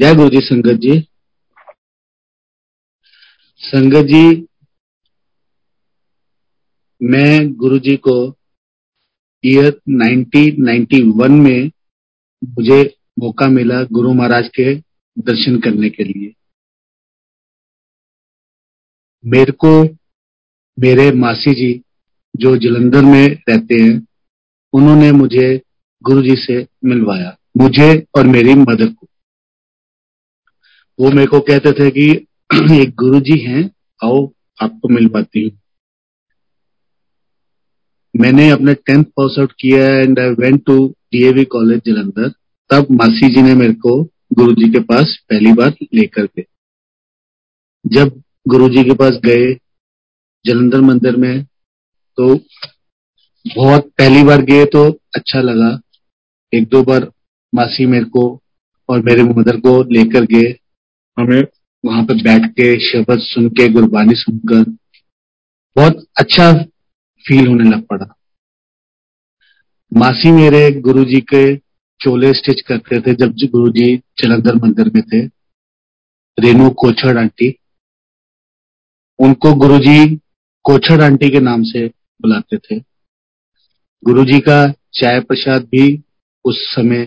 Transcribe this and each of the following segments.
जय गुरु जी संगत जी। संगत जी, मैं गुरु जी को ईयर 1991 में मुझे मौका मिला गुरु महाराज के दर्शन करने के लिए। मेरे को, मेरे मासी जी जो जलंधर में रहते हैं, उन्होंने मुझे गुरु जी से मिलवाया। मुझे और मेरी मदर को। वो मेरे को कहते थे कि एक गुरु जी हैं, आओ, आपको मिल पाती हूँ। मैंने अपने टेंथ पास आउट किया and I went to DAV college Jalandhar. तब मासी जी ने मेरे को गुरु जी के पास पहली बार लेकर गए। जब गुरु जी के पास गए जलंधर मंदिर में तो बहुत पहली बार गए तो अच्छा लगा। एक दो बार मासी मेरे को और मेरे मदर को लेकर गए। हमें वहाँ पे बैठ के शब्द सुन के, गुरबानी सुनकर बहुत अच्छा फील होने लग पड़ा। मासी मेरे गुरुजी के चोले स्टिच करते थे जब गुरुजी जलंधर मंदिर में थे। रेणु कोछड़ आंटी। उनको गुरुजी कोछड़ आंटी के नाम से बुलाते थे। गुरुजी का चाय प्रसाद भी उस समय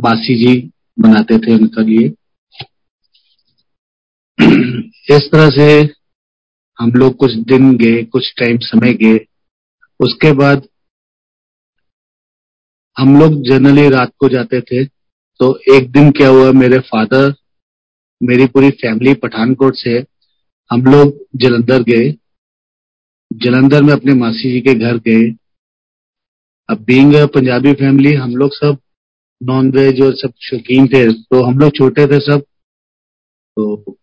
मासी जी बनाते थे उनका लिए। इस तरह से हम लोग कुछ दिन गए, कुछ टाइम समय गए। उसके बाद हम लोग जनरली रात को जाते थे। तो एक दिन क्या हुआ, मेरे फादर मेरी पूरी फैमिली पठानकोट से हम लोग जलंधर गए। जलंधर में अपने मासी जी के घर गए। अब बींग पंजाबी फैमिली हम लोग सब नॉन वेज और सब शौकीन थे तो हम लोग छोटे थे सब। तो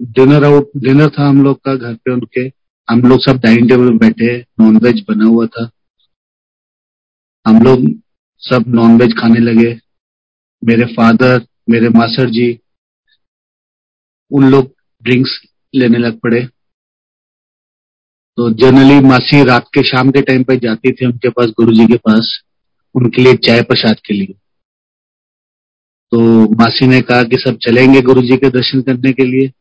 डिनर आउट डिनर था हम लोग का घर पे उनके। हम लोग सब डाइनिंग टेबल में बैठे नॉन वेज बना हुआ था। हम लोग सब नॉन वेज खाने लगे। मेरे फादर मेरे मासर जी, उन लोग ड्रिंक्स लेने लग पड़े। तो जनरली मासी रात के शाम के टाइम पे जाती थी उनके पास गुरु जी के पास, उनके लिए चाय प्रसाद के लिए। तो मासी ने कहा कि सब चलेंगे गुरु जी के दर्शन करने के लिए।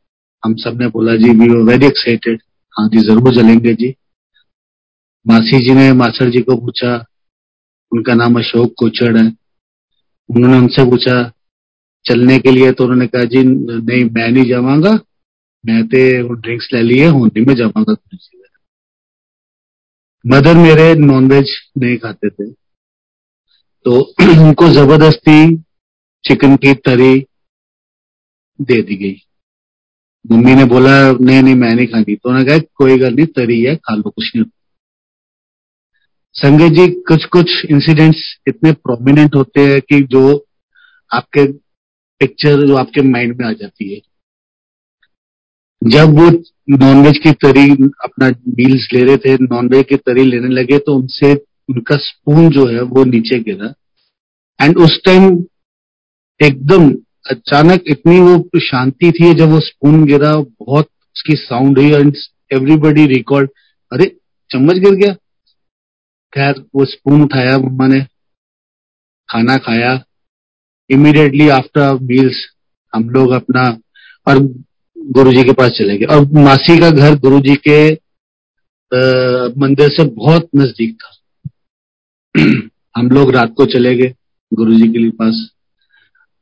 हम सबने बोला, जी वी वर वेरी एक्साइटेड हाँ जी, ज़रूर चलेंगे जी। मासी जी ने, मास्टर जी को पूछा, उनका नाम अशोक कोचड़ है। उन्होंने उनसे पूछा, चलने के लिए? तो उन्होंने कहा, जी, नहीं, मैं नहीं जावांगा। मैं तो ड्रिंक्स ले लिए होनी में जावांगा मदर मेरे नॉनवेज नहीं खाते थे। तो उनको ज़बरदस्ती चिकन की तरी दे दी गई। मम्मी ने बोला, नहीं नहीं, मैं नहीं खानी तो उन्होंने कहा, कोई गल नहीं, तरी है, खा लो, कुछ नहीं संगत जी कुछ कुछ इंसिडेंट्स इतने प्रोमिनेंट होते हैं कि जो आपके पिक्चर जो आपके माइंड में आ जाती है। जब वो नॉनवेज की तरी अपना मील्स ले रहे थे नॉनवेज की तरी लेने लगे तो उनसे, उनका स्पून जो है, वो नीचे गिरा। एंड उस टाइम एकदम अचानक इतनी वो शांति थी जब वो स्पून गिरा बहुत उसकी साउंड हुई एंड एवरीबडी रिकॉर्ड अरे चम्मच गिर गया। खैर वो स्पून उठाया मम्मा ने खाना खाया। इमीडिएटली आफ्टर मील्स हम लोग अपना और गुरुजी के पास चले गए। और मासी का घर गुरुजी के आ, मंदिर से बहुत नज़दीक था। हम लोग रात को चले गए गुरुजी के लिए पास।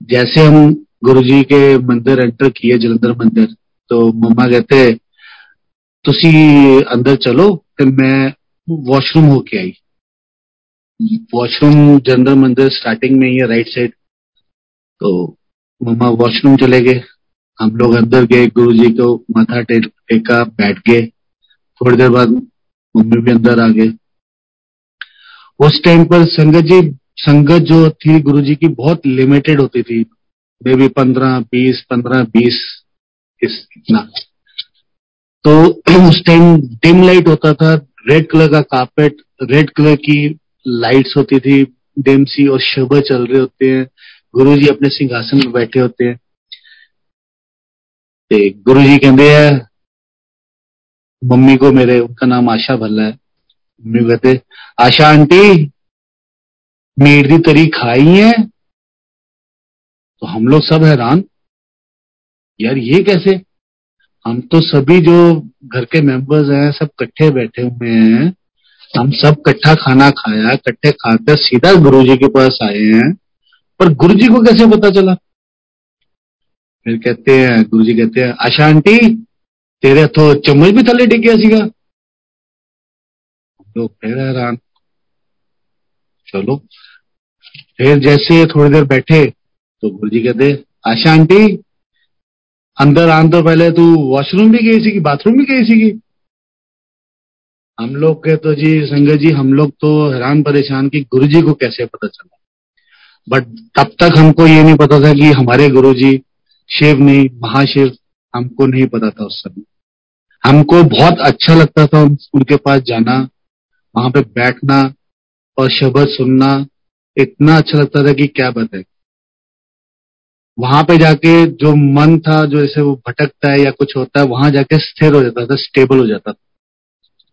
जैसे हम गुरु जी के मंदिर एंटर किए, जलंधर मंदिर तो मम्मा कहते, तुसी अंदर चलो, फिर मैं वॉशरूम होके आई. वॉशरूम जलंधर मंदिर स्टार्टिंग में ही है राइट साइड तो मम्मा वॉशरूम चले गए। हम लोग अंदर गए गुरु जी को माथा टेका बैठ गए। थोड़ी देर बाद मम्मी भी अंदर आ गए। उस टाइम पर संगत जी संगत जो थी गुरु जी की बहुत लिमिटेड होती थी मे बी पंद्रह बीस पंद्रह बीस इतना तो उस टाइम डिम लाइट होता था रेड कलर का कारपेट रेड कलर की लाइट्स होती थी डिम सी और शब चल रहे होते हैं गुरु जी अपने सिंहासन में बैठे होते हैं ਤੇ ਗੁਰੂ ਜੀ ਕਹਿੰਦੇ ਆ मम्मी को मेरे उनका नाम आशा भल्ला है मम्मी कहते आशा आंटी की तरी खाई है। तो हम लोग सब हैरान। यार ये कैसे? हम तो सभी जो घर के मेंबर्स हैं, सब कट्ठे बैठे हुए हैं। हम सब कट्ठा खाना खाया कट्ठे खाकर सीधा गुरु जी के पास आए हैं। पर गुरु जी को कैसे पता चला? फिर कहते हैं गुरु जी कहते हैं, आशा आंटी, तेरे हथों चम्मच भी थले डिग गया सीगा लोग फिर हैरान। चलो। फिर जैसे थोड़ी देर बैठे तो गुरु जी कहते, आशा आंटी, अंदर आने तो पहले तू वॉशरूम भी गई सी बाथरूम भी गई सी हम लोग के तो जी, संगत जी, हम लोग तो हैरान परेशान कि गुरु जी को कैसे पता चला। बट तब तक हमको ये नहीं पता था कि हमारे गुरु जी शिव नहीं, महाशिव, हमको नहीं पता था उस समय। हमको बहुत अच्छा लगता था उनके पास जाना, वहाँ पे बैठना और शब्द सुनना इतना अच्छा लगता था कि क्या बताए। वहाँ पे जाके जो मन था, जो जैसे वो भटकता है या कुछ होता है, वहाँ जाके स्थिर हो जाता था स्टेबल हो जाता था।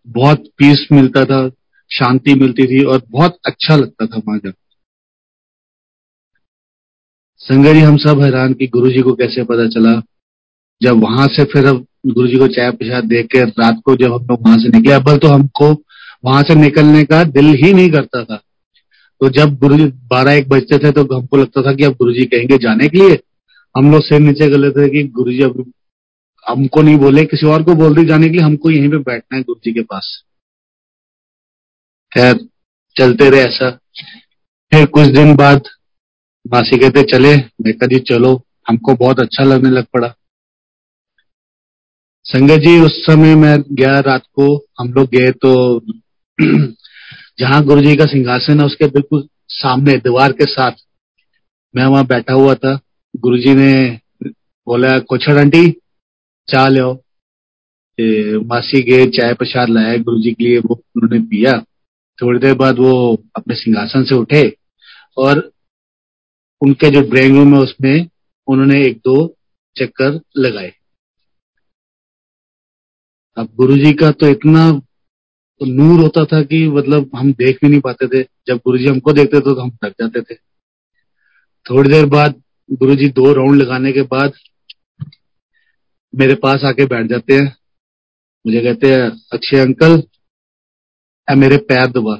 बहुत पीस मिलता था, शांति मिलती थी और बहुत अच्छा लगता था वहाँ जाकर संगत जी, हम सब हैरान कि गुरु जी को कैसे पता चला? जब वहाँ से फिर अब गुरु जी को चाय प्रसाद दे के रात को जब हम लोग वहाँ से निकले अब्बल तो हमको वहाँ से निकलने का दिल ही नहीं करता था। तो जब गुरु जी बारह एक बजते थे तो हमको लगता था कि अब गुरु जी कहेंगे जाने के लिए। हम लोग सिर नीचे लेते थे कि गुरु जी अब हमको नहीं बोले, किसी और को बोल दी जाने के लिए, हमको यहीं पे बैठना है गुरु जी के पास। खैर, चलते रहे ऐसा। फिर कुछ दिन बाद मासी कहते, चले मैं कहा जी, चलो। हमको बहुत अच्छा लगने लग पड़ा। संगत जी, उस समय मैं गया रात को, हम लोग गए तो जहाँ गुरु जी का सिंहासन है, उसके बिल्कुल सामने दीवार के साथ मैं वहाँ बैठा हुआ था। गुरु जी ने बोला, कोछड़ आंटी, चाह लो। मासी गए चाय प्रसाद लाया गुरु जी के लिए, वो उन्होंने पिया। थोड़ी देर बाद वो अपने सिंहासन से उठे और उनके जो ड्राइंग रूम है, उसमें उन्होंने एक दो चक्कर लगाए। अब गुरु जी का तो इतना नूर होता था कि मतलब हम देख भी नहीं पाते थे। जब गुरु जी हमको देखते थे तो हम थक जाते थे। थोड़ी देर बाद गुरु जी दो राउंड लगाने के बाद मेरे पास आके बैठ जाते हैं। मुझे कहते हैं अक्षय अंकल है मेरे पैर दबा।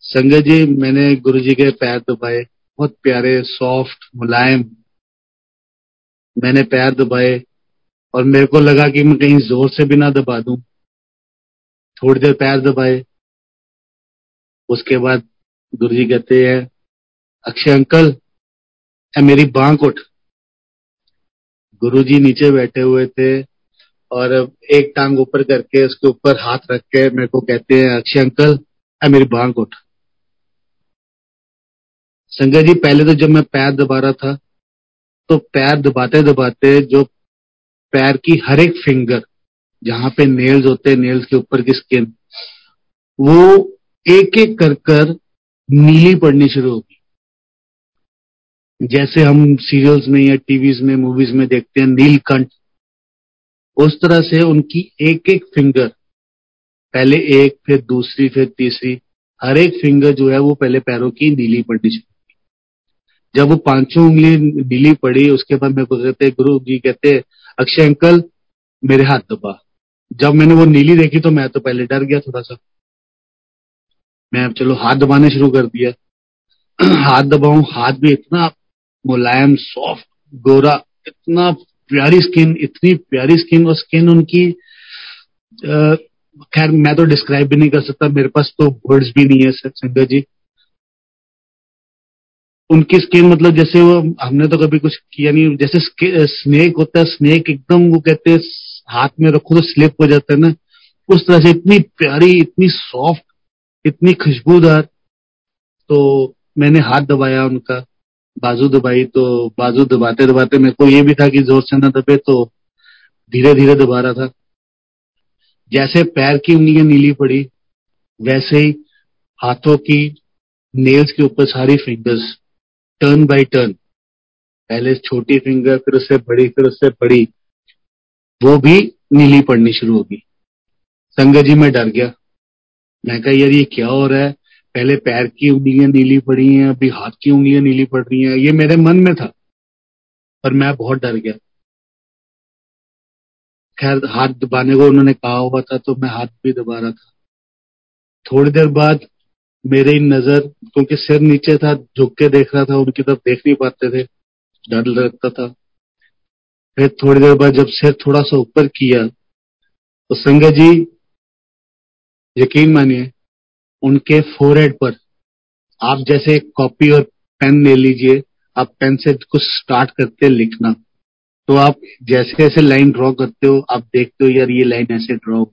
संगत जी, मैंने गुरु जी के पैर दबाए। बहुत प्यारे, सॉफ्ट, मुलायम। मैंने पैर दबाए। और मेरे को लगा कि मैं कहीं ज़ोर से भी ना दबा दूँ। थोड़ी देर पैर दबाए। उसके बाद गुरु जी कहते हैं, अक्षय अंकल मेरी बांह उठ। गुरु जी नीचे बैठे हुए थे और एक टांग ऊपर करके उसके ऊपर हाथ रख के मेरे को कहते हैं, अक्षय अंकल मेरी बांक उठ। संजय जी, पहले तो जब मैं पैर दबा रहा था तो पैर दबाते दबाते जो पैर की हर एक फिंगर जहाँ पे नेल्स होते हैं नेल्स के ऊपर की स्किन वो एक एक कर कर नीली पड़नी शुरू होगी। जैसे हम सीरियल्स में या टीवीज में मूवीज़ में देखते हैं, नीलकंठ, उस तरह से उनकी एक एक फिंगर पहले एक, फिर दूसरी, फिर तीसरी, हर एक फिंगर जो है वो पहले पैरों की नीली पड़नी शुरू जब वो पाँचों उंगली नीली पड़ी, उसके बाद मेरे को कहते गुरु जी कहते अक्षय अंकल, मेरे हाथ दबा। जब मैंने वो नीली देखी तो मैं तो पहले डर गया थोड़ा सा। मैं अब चलो हाथ दबाने शुरू कर दिया। हाथ दबाऊ, हाथ भी इतना मुलायम सॉफ्ट गोरा, इतना प्यारी स्किन इतनी प्यारी स्किन और स्किन उनकी खैर, मैं तो डिस्क्राइब भी नहीं कर सकता, मेरे पास तो वर्ड्स भी नहीं है संजय जी। उनकी स्किन मतलब जैसे वो, हमने तो कभी कुछ किया नहीं। जैसे स्नेक होता है स्नेक एकदम वो कहते हैं, हाथ में रखो तो स्लिप हो जाता है ना। उस तरह से इतनी प्यारी, इतनी सॉफ्ट इतनी खुशबूदार। तो मैंने हाथ दबाया उनका, बाजू दबाई तो बाजू दबाते दबाते मेरे को ये भी था कि ज़ोर से ना दबे तो धीरे धीरे दबा रहा था। जैसे पैर की उंगलियाँ नीली पड़ी, वैसे ही हाथों की नेल्स के ऊपर सारी फिंगर्स टर्न बाय टर्न पहले छोटी फिंगर फिर उससे बड़ी, फिर उससे बड़ी। वो भी नीली पड़नी शुरू होगी। संगत जी मैं डर गया। मैं कहा, यार, ये क्या हो रहा है? पहले पैर की उंगलियाँ नीली पड़ी हैं, अभी हाथ की उंगलियाँ नीली पड़ रही हैं। ये मेरे मन में था। पर मैं बहुत डर गया। खैर, हाथ दबाने को उन्होंने कहा हुआ था तो मैं हाथ भी दबा रहा था। थोड़ी देर बाद मेरी नज़र, क्योंकि सिर नीचे था, झुक के देख रहा था, उनकी तरफ़ देख नहीं पाते थे, डर लगता था। फिर थोड़ी देर बाद जब सिर थोड़ा सा ऊपर किया तो संगत जी, यकीन मानिए, उनके फोरहेड पर, आप जैसे कॉपी और पेन ले लीजिए, आप पेन से कुछ स्टार्ट करते लिखना। तो आप जैसे जैसे लाइन ड्रॉ करते हो, आप देखते हो, यार ये लाइन ऐसे ड्रॉ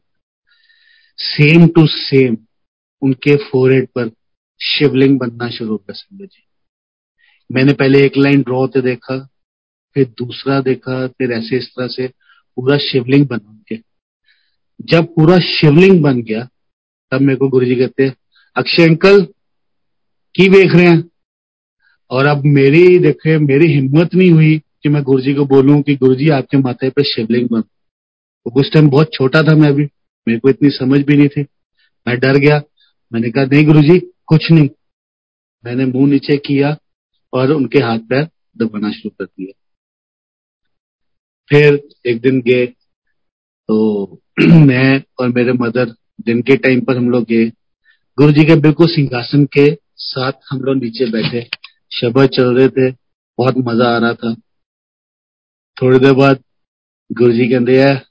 सेम टू सेम उनके फोरहेड पर शिवलिंग बनना शुरू गया संजय जी। मैंने पहले एक लाइन ड्रॉ होते देखा, फिर दूसरा देखा, फिर ऐसे इस तरह से पूरा शिवलिंग बन गया। जब पूरा शिवलिंग बन गया, तब मेरे को गुरु जी कहते अक्षय अंकल, की देख रहे हैं? और अब मेरी देखे, मेरी हिम्मत नहीं हुई कि मैं गुरु जी को बोलूँ कि गुरु जी आपके माथे पे शिवलिंग बन। उस टाइम बहुत छोटा था मैं अभी, मेरे को इतनी समझ भी नहीं थी। मैं डर गया मैंने कहा, नहीं गुरु जी कुछ नहीं। मैंने मुँह नीचे किया और उनके हाथ पैर दबाना शुरू कर दिया फिर एक दिन गए तो मैं और मेरे मदर दिन के टाइम पर हम लोग गए। गुरु जी के बिल्कुल सिंहासन के साथ हम लोग नीचे बैठे। शब्द चल रहे थे, बहुत मज़ा आ रहा था। थोड़ी देर बाद गुरु जी कहते हैं,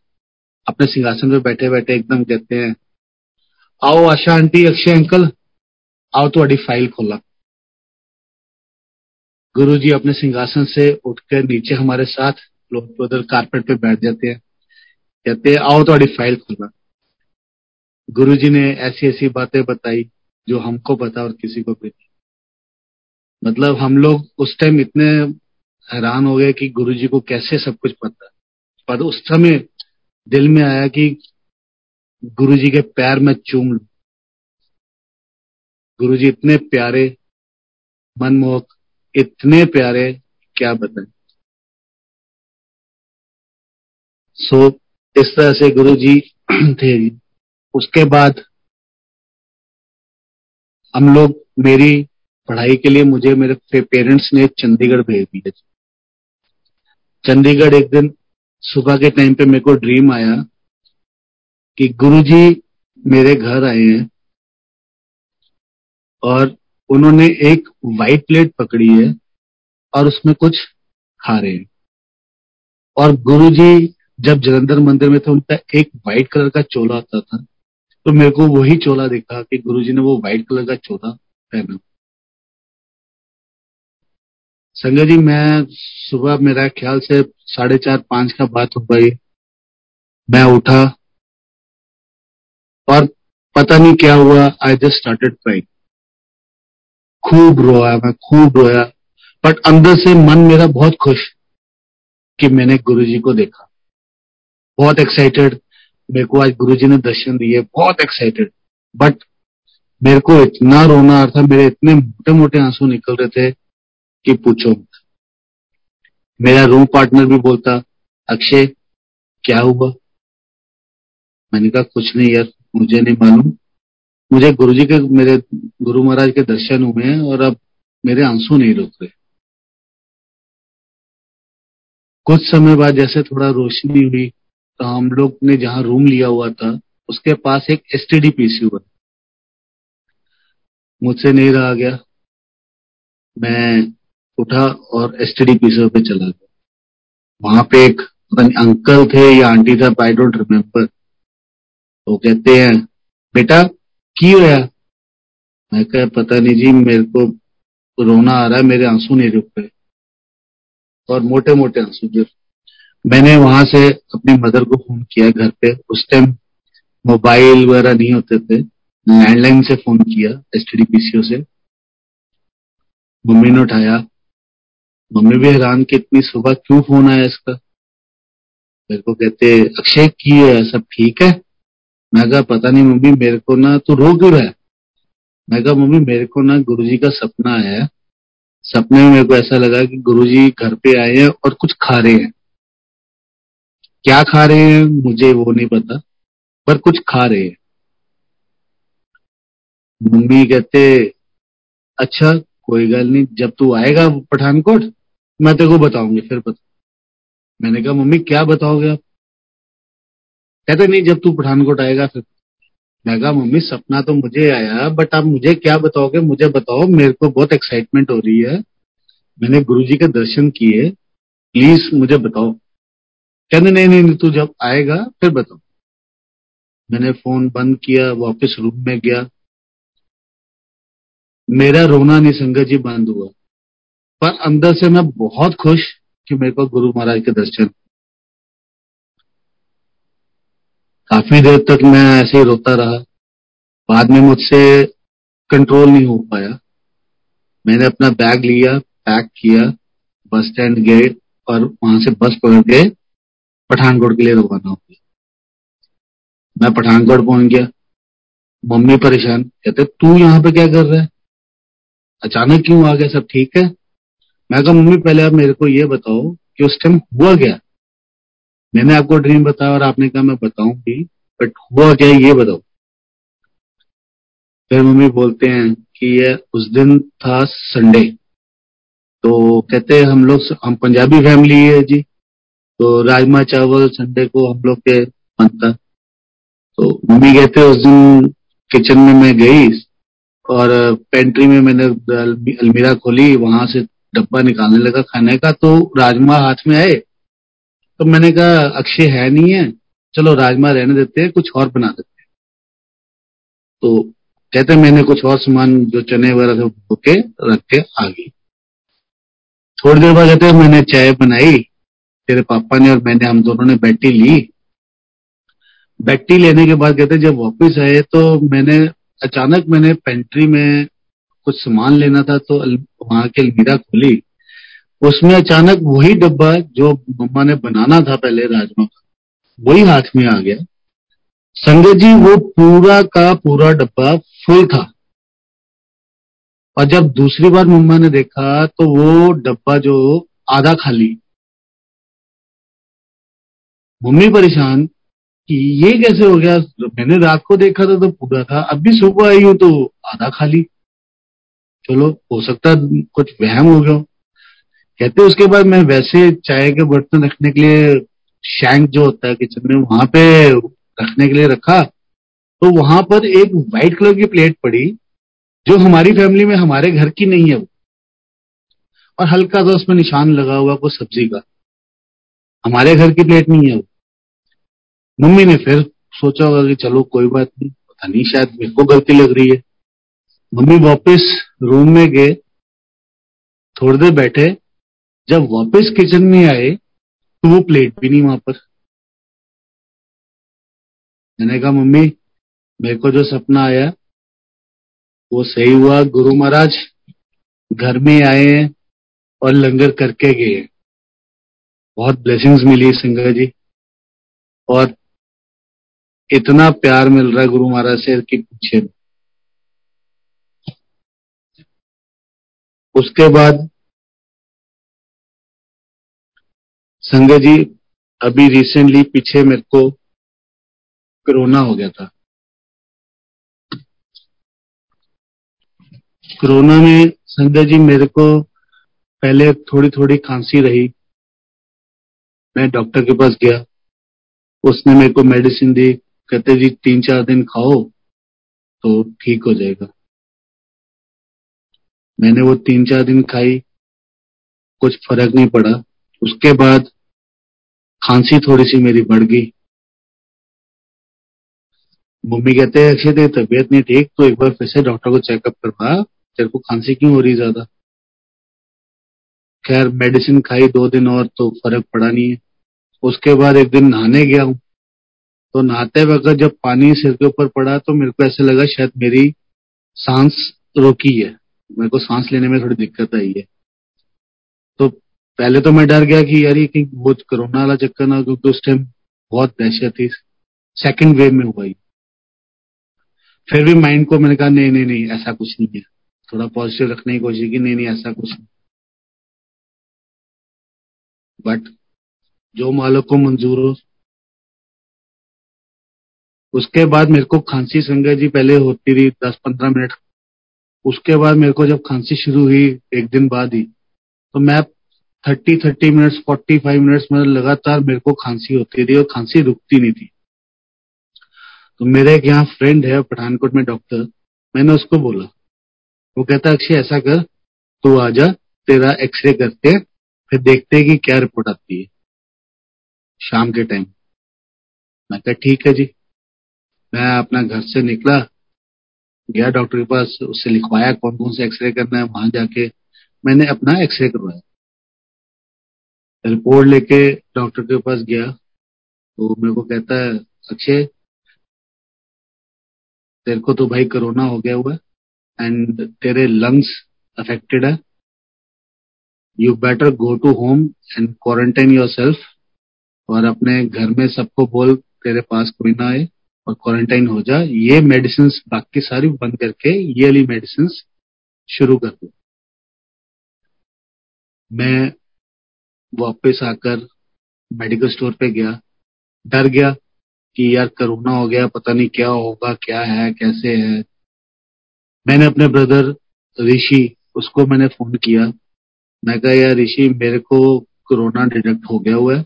अपने सिंहासन पर बैठे बैठे एकदम कहते हैं आओ आशा आंटी, अक्षय अंकल। आओ तो फ़ाइल खोला। गुरु जी अपने सिंहासन से उठकर नीचे हमारे साथ फ्लोर पे उधर कारपेट पे बैठ जाते हैं। कहते हैं, आओ तो फ़ाइल खोला। गुरु जी ने ऐसी ऐसी बातें बताई जो हमको पता और किसी को भी नहीं। मतलब हम लोग उस टाइम इतने हैरान हो गए कि गुरु जी को कैसे सब कुछ पता। पर उस समय दिल में आया कि गुरु जी के पैर में चूम लू। गुरु जी इतने प्यारे मनमोहक इतने प्यारे क्या बताएँ। सो so, इस तरह से गुरु जी थे। उसके बाद हम लोग मेरी पढ़ाई के लिए मुझे मेरे पेरेंट्स ने चंडीगढ़ भेज दिया। चंडीगढ़ एक दिन सुबह के टाइम पे मेरे को ड्रीम आया। कि गुरुजी मेरे घर आए हैं और उन्होंने एक वाइट प्लेट पकड़ी है और उसमें कुछ खा रहे हैं। और गुरुजी जब जलंधर मंदिर में थे, उनका एक वाइट कलर का चोला आता था तो मेरे को वही चोला देखा कि गुरुजी ने वो व्हाइट कलर का चोला पहना। संजय जी, मैं सुबह मेरा ख्याल से साढ़े चार, पाँच का बात हो गई। मैं उठा पता नहीं क्या हुआ आई जस्ट स्टार्टेड क्राइंग खूब रोया मैं, खूब रोया। बट अंदर से मन मेरा बहुत खुश कि मैंने गुरुजी को देखा। बहुत एक्साइटेड मेरे को आज गुरुजी ने दर्शन दिए, बहुत एक्साइटेड बट मेरे को इतना रोना आ था, मेरे इतने मोटे मोटे आँसू निकल रहे थे कि पूछो मेरा रूम पार्टनर भी बोलता, अक्षय, क्या हुआ? मैंने कहा, कुछ नहीं यार मुझे नहीं मालूम। मुझे गुरुजी के, मेरे गुरु महाराज के दर्शन हुए हैं और अब मेरे आँसू नहीं रुक रहे। कुछ समय बाद जैसे थोड़ा रोशनी हुई तो हम लोग ने जहाँ रूम लिया हुआ था, उसके पास एक एस टी डी पीसी हुआ। मुझसे नहीं रहा गया। मैं उठा और एस टी डी पीसी पे चला गया। वहाँ पे एक अंकल थे या आंटी था आई डोंट रिमेम्बर वो कहते हैं, बेटा, की होया? मैं कह, पता नहीं जी, मेरे को रोना आ रहा है, मेरे आँसू नहीं रुक रहे। और मोटे मोटे आँसू गिर। मैंने वहाँ से अपनी मदर को फ़ोन किया घर पे। उस टाइम मोबाइल वगैरह नहीं होते थे। लैंडलाइन से फ़ोन किया पीसीओ से मम्मी ने उठाया। मम्मी भी हैरान कि इतनी सुबह क्यों फ़ोन आया इसका? मेरे को कहते, अक्षय, की है सब ठीक है? मैं कहा, पता नहीं मम्मी, मेरे को ना तू रो क्यों रहा है? मैं कहा, मम्मी, मेरे को ना गुरुजी का सपना आया है। सपने में मेरे को ऐसा लगा कि गुरुजी घर पे आए हैं और कुछ खा रहे हैं। क्या खा रहे हैं, मुझे वो नहीं पता, पर कुछ खा रहे हैं। मम्मी कहते अच्छा कोई गल नहीं, जब तू आएगा पठानकोट, मैं तेरे को बताऊँगी, फिर बता। मैंने कहा, मम्मी, क्या बताओगे आप? कहते, नहीं, जब तू पठानकोट आएगा फिर मैं कहा, मम्मी, सपना तो मुझे आया बट आप मुझे क्या बताओगे? मुझे बताओ, मेरे को बहुत एक्साइटमेंट हो रही है। मैंने गुरु जी के दर्शन किए प्लीज़ मुझे बताओ। कहते, नहीं नहीं नहीं, तू जब आएगा, फिर बताओ। मैंने फ़ोन बंद किया, वापस रूम में गया। मेरा रोना नहीं, संगत जी, बंद हुआ। पर अंदर से मैं बहुत खुश कि मेरे को गुरु महाराज के दर्शन काफ़ी देर तक मैं ऐसे ही रोता रहा। बाद में मुझसे कंट्रोल नहीं हो पाया। मैंने अपना बैग लिया पैक किया बस स्टैंड गए और वहाँ से बस पकड़ के पठानकोट के लिए रवाना हो गया। मैं पठानकोट पहुँच गया। मम्मी परेशान, कहते, तू यहाँ पे क्या कर रहा है? अचानक क्यों आ गया? सब ठीक है? मैं कहा, मम्मी, पहले आप मेरे को ये बताओ कि उस टाइम हुआ क्या? मैंने आपको ड्रीम बताया और आपने कहा मैं बताऊँगी बट हुआ क्या ये बताओ। फिर मम्मी बोलते हैं कि ये उस दिन था संडे तो कहते हैं हम लोग हम पंजाबी फैमिली है जी। तो राजमा चावल संडे को हम लोग के बनता। तो मम्मी कहते उस दिन किचन में मैं गई और पेंट्री में मैंने अलमीरा खोली, वहाँ से डब्बा निकालने लगा खाने का। तो राजमा हाथ में आए तो मैंने कहा, अक्षय है नहीं है, चलो राजमा रहने देते हैं, कुछ और बना देते हैं। तो कहते मैंने कुछ और सामान जो चने वगैरह थे धो के रख के आ गई। थोड़ी देर बाद कहते मैंने चाय बनाई, तेरे पापा ने और मैंने, हम दोनों ने बैठी ली। बैठी लेने के बाद कहते जब वापस आए तो मैंने, अचानक मैंने पेंट्री में कुछ सामान लेना था तो वहाँ की अलमीरा खोली। उसमें अचानक वही डब्बा जो मम्मा ने बनाना था पहले राजमा का वही हाथ में आ गया। संगत जी, वो पूरा का पूरा डब्बा फुल था। और जब दूसरी बार मम्मा ने देखा तो वो डब्बा जो आधा खाली। मम्मी परेशान कि ये कैसे हो गया? मैंने रात को देखा था तो पूरा था, अब भी सुबह आई हूँ तो आधा खाली। चलो, हो सकता कुछ वहम हो गया कहते उसके बाद मैं वैसे चाय के बर्तन रखने के लिए शैंक जो होता है किचन में, वहाँ पे रखने के लिए रखा तो वहाँ पर एक व्हाइट कलर की प्लेट पड़ी, जो हमारी फैमिली में हमारे घर की नहीं है वो। और हल्का सा उसमें निशान लगा हुआ कोई सब्ज़ी का। हमारे घर की प्लेट नहीं है वो। मम्मी ने फिर सोचा होगा कि चलो कोई बात नहीं, पता नहीं, शायद मेरे को गलती लग रही है। मम्मी वापस रूम में गए, थोड़ी देर बैठे जब वापस किचन में आए तो वो प्लेट भी नहीं वहाँ पर। मैंने कहा, मम्मी, मेरे को जो सपना आया, वो सही हुआ। गुरु महाराज घर में आए हैं और लंगर करके गए बहुत ब्लेसिंग्स मिली संगत जी। और इतना प्यार मिल रहा है गुरु महाराज से कि पीछे उसके बाद संगत जी, अभी रिसेंटली पीछे मेरे को कोरोना हो गया था। कोरोना में संजय जी, मेरे को पहले थोड़ी थोड़ी खांसी रही। मैं डॉक्टर के पास गया। उसने मेरे को मेडिसिन दी। कहते, जी तीन चार दिन खाओ तो ठीक हो जाएगा। मैंने वो तीन चार दिन खाई। कुछ फ़र्क नहीं पड़ा। उसके बाद खांसी थोड़ी सी मेरी बढ़ गई। मम्मी कहते हैं, अक्षय तेरी तबीयत नहीं ठीक तो एक बार फिर से डॉक्टर को चेकअप करवा। तेरे को खांसी क्यों हो रही ज़्यादा? खैर मेडिसिन खाई दो दिन और तो फ़र्क पड़ा नहीं है। उसके बाद एक दिन नहाने गया हूँ। तो नहाते वक्त जब पानी सिर के ऊपर पड़ा तो मेरे को ऐसे लगा शायद मेरी सांस रोकी है। मेरे को सांस लेने में थोड़ी दिक्कत आई है। पहले तो मैं डर गया कि यार ये कहीं वो कोरोना वाला चक्कर ना क्योंकि उस टाइम बहुत दहशत थी। सेकंड वेव में हुआ ही फिर भी माइंड को मैंने कहा, नहीं नहीं नहीं, ऐसा कुछ नहीं है। थोड़ा पॉजिटिव रखने की कोशिश की, नहीं नहीं, ऐसा कुछ नहीं। बट जो मालिक को मंजूर हो, उसके बाद मेरे को खांसी संगत जी पहले होती रही दस पंद्रह मिनट। उसके बाद मेरे को जब खांसी शुरू हुई एक दिन बाद ही तो मैं thirty thirty minutes, forty five minutes में लगातार मेरे को खांसी होती थी और खांसी रुकती नहीं थी। तो मेरे एक यहाँ फ्रेंड है पठानकोट में डॉक्टर मैंने उसको बोला। वो कहता, अक्षय, ऐसा कर, तू आ जा, तेरा एक्सरे करते फिर देखते हैं कि क्या रिपोर्ट आती है। शाम के टाइम मैं कहा, ठीक है जी। मैं अपना घर से निकला, गया डॉक्टर के पास, उससे लिखवाया कौन कौन से एक्सरे करना है, वहाँ जाके मैंने अपना एक्सरे करवाया। रिपोर्ट लेके डॉक्टर के पास गया तो मेरे को कहता है, अक्षय, तेरे को तो भाई कोरोना हो गया हुआ एंड तेरे लंग्स अफेक्टेड है। You better go to home and quarantine your yourself अपने घर में सबको बोल, तेरे पास कोई ना आए और क्वारंटाइन हो जा। ये मेडिसिन बाकी सारी बंद करके, ये वाली मेडिसिन शुरू कर दो। मैं वापस आकर मेडिकल स्टोर पे गया। डर गया कि यार कोरोना हो गया, पता नहीं क्या होगा, क्या है, कैसे है। मैंने अपने ब्रदर ऋषि, उसको मैंने फ़ोन किया। मैं कहा, यार ऋषि, मेरे को कोरोना डिटेक्ट हो गया हुआ है।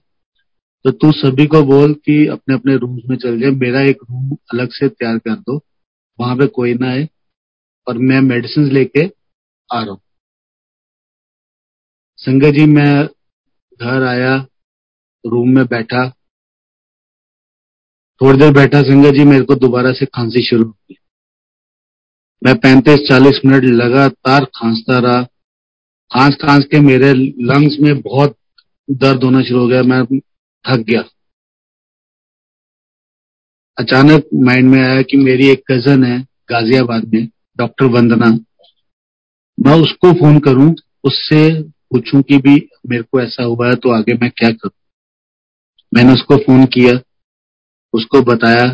तो तू सभी को बोल कि अपने अपने रूम्स में चल जाए मेरा एक रूम अलग से तैयार कर दो। वहाँ पे कोई ना आए और मैं मेडिसिन लेके आ रहा हूँ। संगत जी, मैं घर आया रूम में बैठा। थोड़ी देर बैठा संगत जी, मेरे को दोबारा से खांसी शुरू हो गई। मैं पैंतीस चालीस मिनट लगातार खांसता रहा। खांस खांस के मेरे लंग्स में बहुत दर्द होना शुरू हो गया, मैं थक गया। अचानक माइंड में आया कि मेरी एक कज़न है, गाजियाबाद में डॉक्टर वंदना। मैं उसको फ़ोन करूँ, उससे पूछूँ कि भी, मेरे को ऐसा हुआ है तो आगे मैं क्या करूँ? मैंने उसको फ़ोन किया, उसको बताया,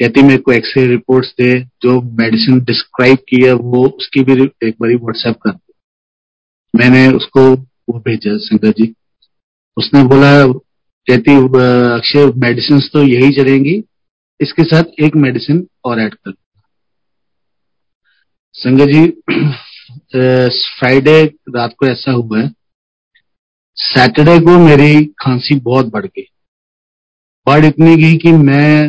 कहती, मेरे को एक्सरे रिपोर्ट्स दे, जो मेडिसिन डिस्क्राइब की है वो उसकी भी एक बारी व्हाट्सएप कर दे। मैंने उसको, वो भेजा संगत जी। उसने बोला, कहती, अक्षय मेडिसिन तो यही चलेंगी, इसके साथ एक मेडिसिन और ऐड कर। संगत जी फ्राइडे रात को ऐसा हुआ है। सैटरडे को मेरी खांसी बहुत बढ़ गई। बढ़ इतनी गई कि मैं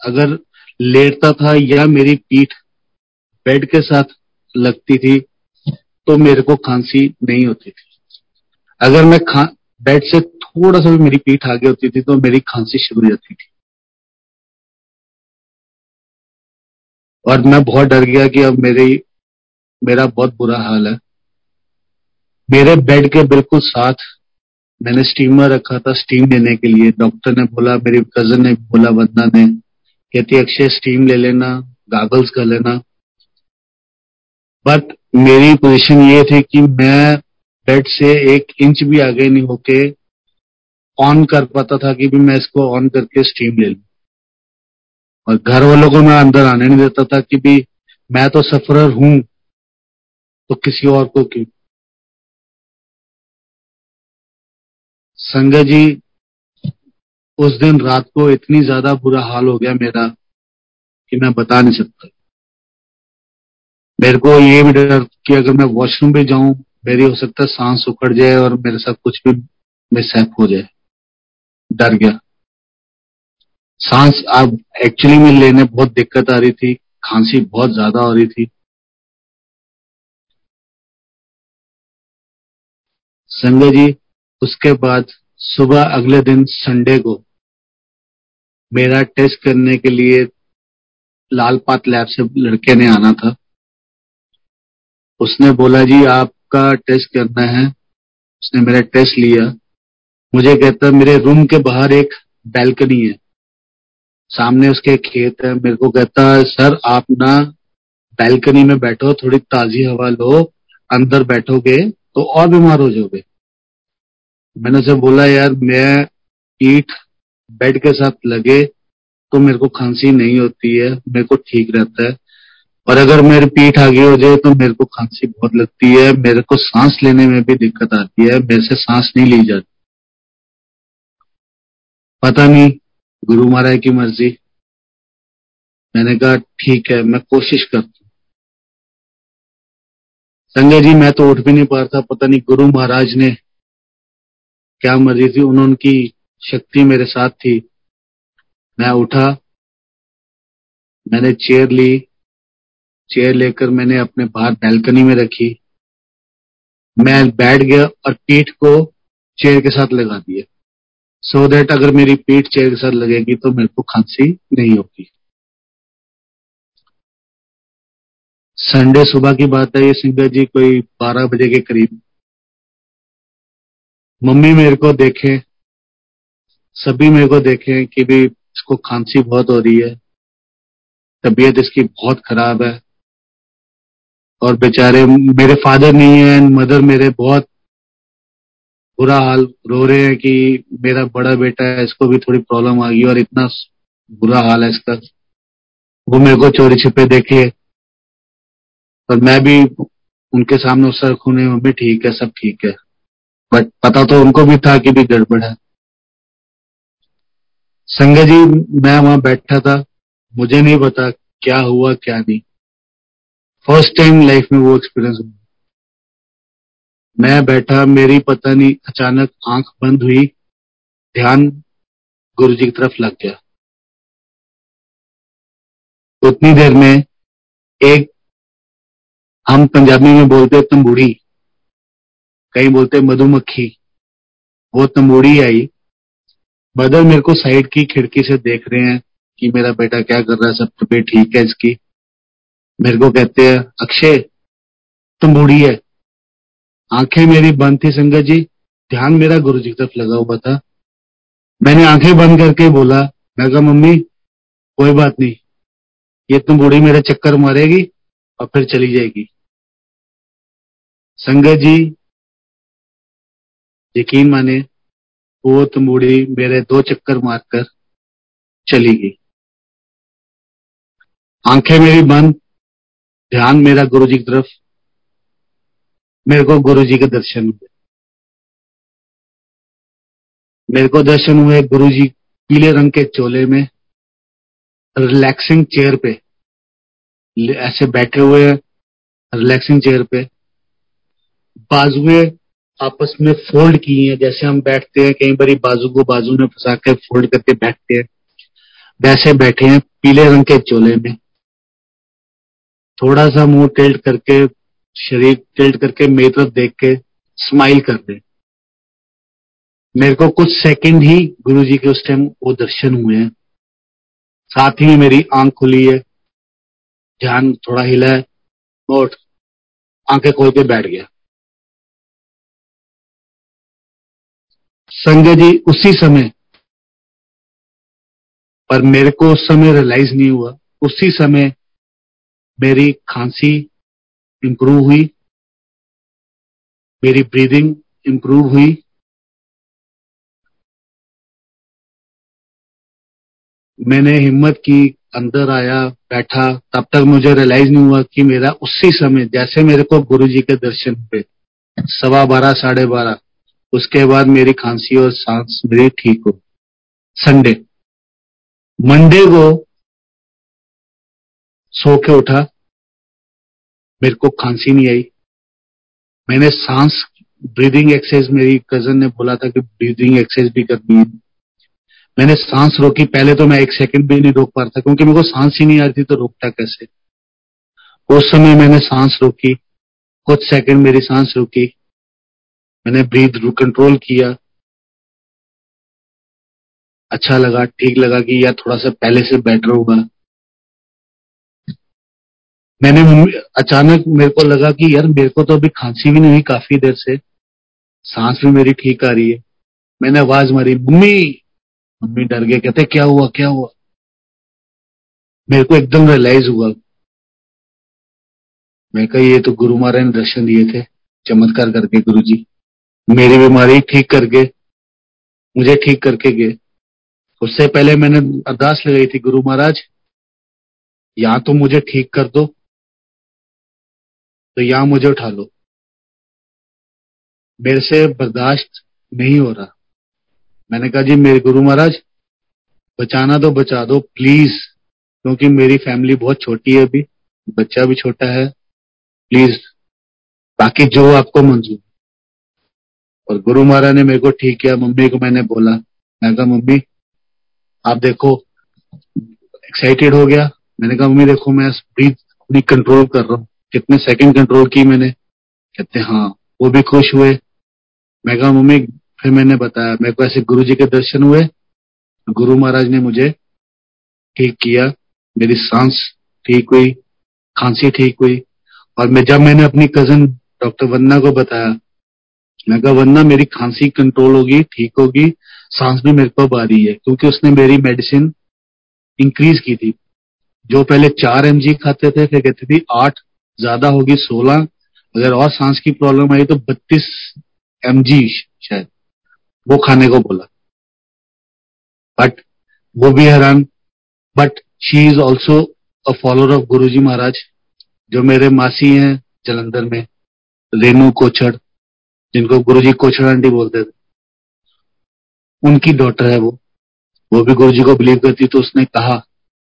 अगर लेटता था या मेरी पीठ बेड के साथ लगती थी तो मेरे को खांसी नहीं होती थी। अगर मैं बेड से थोड़ा सा भी मेरी पीठ आगे होती थी तो मेरी खांसी शुरू हो जाती थी। और मैं बहुत डर गया कि अब मेरी मेरा बहुत बुरा हाल है। मेरे बेड के बिल्कुल साथ मैंने स्टीमर रखा था स्टीम लेने के लिए। डॉक्टर ने बोला, मेरी कज़न ने बोला, वंदना ने, कहती, अक्षय स्टीम ले लेना गागल्स कर लेना। बट मेरी पोजीशन ये थी कि मैं बेड से एक इंच भी आगे नहीं होके ऑन कर पाता था कि भी मैं इसको ऑन करके स्टीम ले लू। और घर वालों को मैं अंदर आने नहीं देता था कि भी मैं तो सफरर हूँ। तो किसी और को क्यों? संगत जी, उस दिन रात को इतनी ज़्यादा बुरा हाल हो गया मेरा कि मैं बता नहीं सकता। मेरे को ये भी डर कि अगर मैं वॉशरूम भी जाऊँ, मेरी हो सकता है सांस उखड़ जाए और मेरे साथ कुछ भी मिसहैप हो जाए। डर गया। सांस अब एक्चुअली में लेने बहुत दिक्कत आ रही थी, खांसी बहुत ज़्यादा हो रही थी। संजय जी, उसके बाद सुबह अगले दिन संडे को मेरा टेस्ट करने के लिए लालपात लैब से लड़के ने आना था। उसने बोला, जी, आपका टेस्ट करना है। उसने मेरा टेस्ट लिया। मुझे कहता, मेरे रूम के बाहर एक बैल्कनी है। सामने उसके खेत है। मेरे को कहता, सर, आप ना बैल्कनी में बैठो, थोड़ी ताजी हवा लो, अंदर बैठोगे तो और बीमार हो जाओगे। मैंने उसे बोला, यार, मैं पीठ बेड के साथ लगे तो मेरे को खांसी नहीं होती है, मेरे को ठीक रहता है। और अगर मेरी पीठ आगे हो जाए तो मेरे को खांसी बहुत लगती है, मेरे को सांस लेने में भी दिक्कत आती है, मेरे से सांस नहीं ली जाती। पता नहीं, गुरु महाराज की मर्ज़ी। मैंने कहा, ठीक है, मैं कोशिश करता संजय जी, मैं तो उठ भी नहीं पा रहा था। पता नहीं गुरु महाराज ने क्या मर्ज़ी थी। उन्होंने शक्ति मेरे साथ थी। मैं उठा, मैंने चेयर ली। चेयर लेकर मैंने अपने बाहर बैल्कनी में रखी। मैं बैठ गया और पीठ को चेयर के साथ लगा दिया। सो so दैट अगर मेरी पीठ चेयर के साथ लगेगी तो मेरे को खांसी नहीं होगी। संडे सुबह की बात है, ये सिंगर जी कोई बारह बजे के करीब। मम्मी मेरे को देखे, सभी मेरे को देखे कि भी इसको खांसी बहुत हो रही है, तबीयत इसकी बहुत खराब है, और बेचारे मेरे फादर नहीं है मदर मेरे बहुत बुरा हाल रो रहे हैं कि मेरा बड़ा बेटा है, इसको भी थोड़ी प्रॉब्लम आ गई, और इतना बुरा हाल है इसका। वो मेरे को चोरी छिपे देखे और मैं भी उनके सामने सर खूने में भी ठीक है, सब ठीक है। बट पता तो उनको भी था कि भी गड़बड़ है। संजय जी, मैं वहाँ बैठा था, मुझे नहीं पता क्या हुआ, क्या नहीं। फ़र्स्ट टाइम लाइफ में वो एक्सपीरियंस हुआ। मैं बैठा, मेरी पता नहीं, अचानक आँख बंद हुई, ध्यान गुरु जी की तरफ़ लग गया। उतनी देर में एक हम पंजाबी में बोलते तंबूड़ी, कहीं बोलते मधुमक्खी, वो तंबूड़ी आई बदल मेरे को साइड की खिड़की से देख रहे हैं कि मेरा बेटा क्या कर रहा है, सब तबीयत ठीक है इसकी। मेरे को कहते हैं, अक्षय, तंबूड़ी है। आँखें मेरी बंद थी संगत जी, ध्यान मेरा गुरु जी तरफ़ लगा हुआ था। मैंने आँखें बंद करके बोला, मैं कहा, मम्मी, कोई बात नहीं, ये तुम बूढ़ी मेरे चक्कर मारेगी और फिर चली जाएगी। संगत जी, यकीन माने वो तंबूड़ी मेरे दो चक्कर मारकर चली गई। आँखें मेरी बंद, ध्यान मेरा गुरु जी की तरफ़, मेरे को गुरु जी के दर्शन हुए। मेरे को दर्शन हुए गुरु जी पीले रंग के चोले में रिलैक्सिंग चेयर पे, ऐसे बैठे हुए रिलैक्सिंग चेयर पे बाजुएँ आपस में फोल्ड की हैं। जैसे हम बैठते हैं, कई बार बाजू को बाजू में फंसा कर फोल्ड करके बैठते हैं। वैसे बैठे हैं पीले रंग के चोले में। थोड़ा सा मुँह टिल्ट करके, शरीर टिल्ट करके मेरी तरफ़ देख के स्माइल कर दे। मेरे को कुछ सेकंड ही गुरु जी के उस टाइम वो दर्शन हुए हैं। साथ ही मेरी आँख खुली है। ध्यान थोड़ा हिला है और आँखें खोल के बैठ गया। संजय जी, उसी समय, पर मेरे को उस समय रियलाइज़ नहीं हुआ। उसी समय मेरी खांसी इंप्रूव हुई, मेरी ब्रीदिंग इंप्रूव हुई। मैंने हिम्मत की, अंदर आया, बैठा, तब तक मुझे रियलाइज़ नहीं हुआ कि मेरा उसी समय, जैसे मेरे को गुरु जी के दर्शन हुए सवा बारह, साढ़े बारह उसके बाद मेरी खांसी और सांस मेरी ठीक हो। संडे मंडे को सो के उठा। मेरे को खांसी नहीं आई। मैंने सांस ब्रीदिंग एक्सरसाइज मेरी कज़न ने बोला था कि ब्रीदिंग एक्सरसाइज भी करनी है। मैंने सांस रोकी। पहले तो मैं एक सेकंड भी नहीं रोक पा रहा था, क्योंकि मेरे को सांस ही नहीं आ रही तो रोकता कैसे? उस समय मैंने सांस रोकी। कुछ सेकंड मेरी सांस रुकी। मैंने ब्रीथ कंट्रोल किया। अच्छा लगा, ठीक लगा कि यार थोड़ा सा पहले से बेटर होगा मैंने अचानक मेरे को लगा कि यार मेरे को तो अभी खांसी भी नहीं हुई काफ़ी देर से। सांस भी मेरी ठीक आ रही है। मैंने आवाज़ मारी, मम्मी! मम्मी डर गए, कहते, क्या हुआ क्या हुआ? मेरे को एकदम रियलाइज़ हुआ। मैं कहा, ये तो गुरु महाराज ने दर्शन दिए थे, चमत्कार करके गुरु जी मेरी बीमारी ठीक करके, मुझे ठीक करके गए। उससे पहले मैंने अरदास लगाई थी, गुरु महाराज, या तो मुझे ठीक कर दो तो यहाँ मुझे उठा लो। मेरे से बर्दाश्त नहीं हो रहा। मैंने कहा, जी, मेरे गुरु महाराज, बचाना तो बचा दो प्लीज़ क्योंकि मेरी फैमिली बहुत छोटी है अभी, बच्चा भी छोटा है प्लीज़ बाकी जो आपको मंजूर और गुरु महाराज ने मेरे को ठीक किया, मम्मी को मैंने बोला। मैं कहा, मम्मी, आप देखो एक्साइटेड हो गया। मैंने कहा, मम्मी, देखो, मैं ब्रीथ अपनी कंट्रोल कर रहा हूँ। कितने सेकंड कंट्रोल की मैंने? कहते हाँ। वो भी खुश हुए। मैं कहा, मम्मी, फिर मैंने बताया, मेरे को ऐसे गुरु जी के दर्शन हुए। गुरु महाराज ने मुझे ठीक किया। मेरी सांस ठीक हुई, खांसी ठीक हुई। और मैं, जब मैंने अपनी कज़न डॉक्टर वन्ना को बताया मैं कहा वन्ना मेरी खांसी कंट्रोल होगी, ठीक होगी, सांस भी मेरे को आ रही है। क्योंकि उसने मेरी मेडिसिन इंक्रीज की थी। जो पहले चार एमजी खाते थे, फिर कहती थी, आठ, ज़्यादा होगी, सोलह, अगर और सांस की प्रॉब्लम आई तो बत्तीस एम शायद। वो खाने को बोला। बट वो भी हैरान। But she is also a follower of guru ji Maharaj जो मेरे मासी हैं जलंधर में रेनू कोचड़। जिनको गुरु जी आंटी बोलते थे। उनकी डॉटर है वो। वो भी गुरु जी को बिलीव करती तो उसने कहा,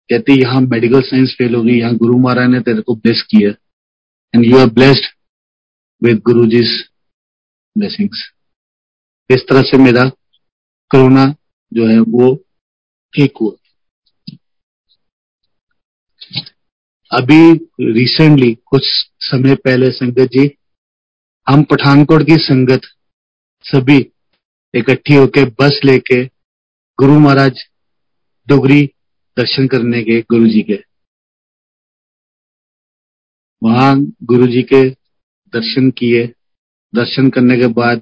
कहती, यहाँ मेडिकल साइंस फेल होगी यहाँ गुरु महाराज ने तेरे को ब्लेस किया। And you are blessed with guru ji blessings इस तरह से मेरा कोरोना जो है, वो ठीक हुआ। अभी रिसेंटली कुछ समय पहले संगत जी हम पठानकोट की संगत सभी इकट्ठी होके बस लेके गुरु महाराज डोगरी दर्शन करने के गुरु जी के। वहाँ गुरु जी के दर्शन किए। दर्शन करने के बाद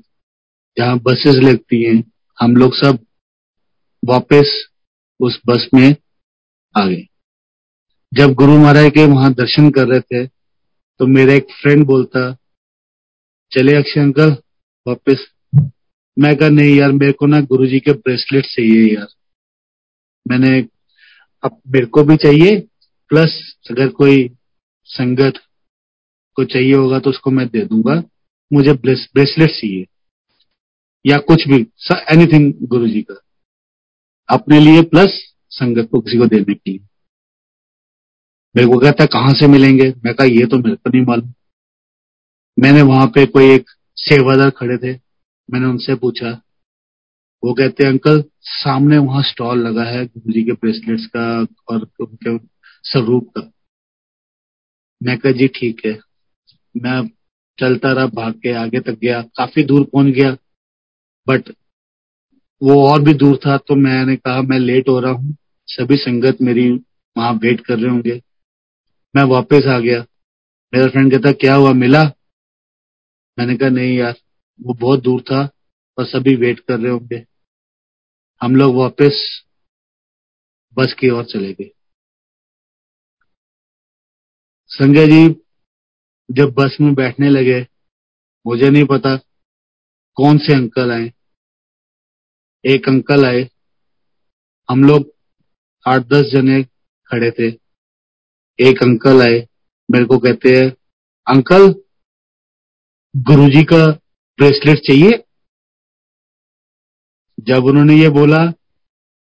जहाँ बसेस लगती हैं, हम लोग सब वापस उस बस में आ गए। जब गुरु महाराज के वहाँ दर्शन कर रहे थे तो मेरा एक फ्रेंड बोलता चले अक्षय अंकल, वापस। मैं कहा, नहीं यार, मेरे को ना गुरु जी के ब्रेसलेट चाहिए यार। मैंने, अब मेरे को भी चाहिए प्लस अगर कोई संगत को चाहिए होगा तो उसको मैं दे दूँगा। मुझे ब्रेसलेट चाहिए। या कुछ भी एनीथिंग गुरु जी का। अपने लिए प्लस संगत को किसी को देने के लिए। मेरे को कहता है, कहाँ से मिलेंगे? मैं कहा, ये तो मेरे को नहीं मालूम। मैंने वहाँ पे कोई एक सेवादार खड़े थे। मैंने उनसे पूछा। वो कहते, अंकल, सामने वहाँ स्टॉल लगा है गुरु जी के ब्रेसलेट्स का और उनके स्वरूप का। मैं कहा, जी, ठीक है। मैं चलता रहा, भाग के आगे तक गया। काफ़ी दूर पहुँच गया बट वो और भी दूर था तो मैंने कहा, मैं लेट हो रहा हूँ। सभी संगत मेरी वहाँ वेट कर रहे होंगे। मैं वापस आ गया। मेरा फ्रेंड कहता, क्या हुआ? मिला? मैंने कहा, नहीं यार, वो बहुत दूर था और सभी वेट कर रहे होंगे. हम लोग वापस बस की ओर चले गए। संजय जी जब बस में बैठने लगे, मुझे नहीं पता कौन से अंकल आए। एक अंकल आए, हम लोग आठ दस जने खड़े थे। एक अंकल आए, मेरे को कहते हैं, अंकल गुरुजी का ब्रेसलेट चाहिए। जब उन्होंने ये बोला,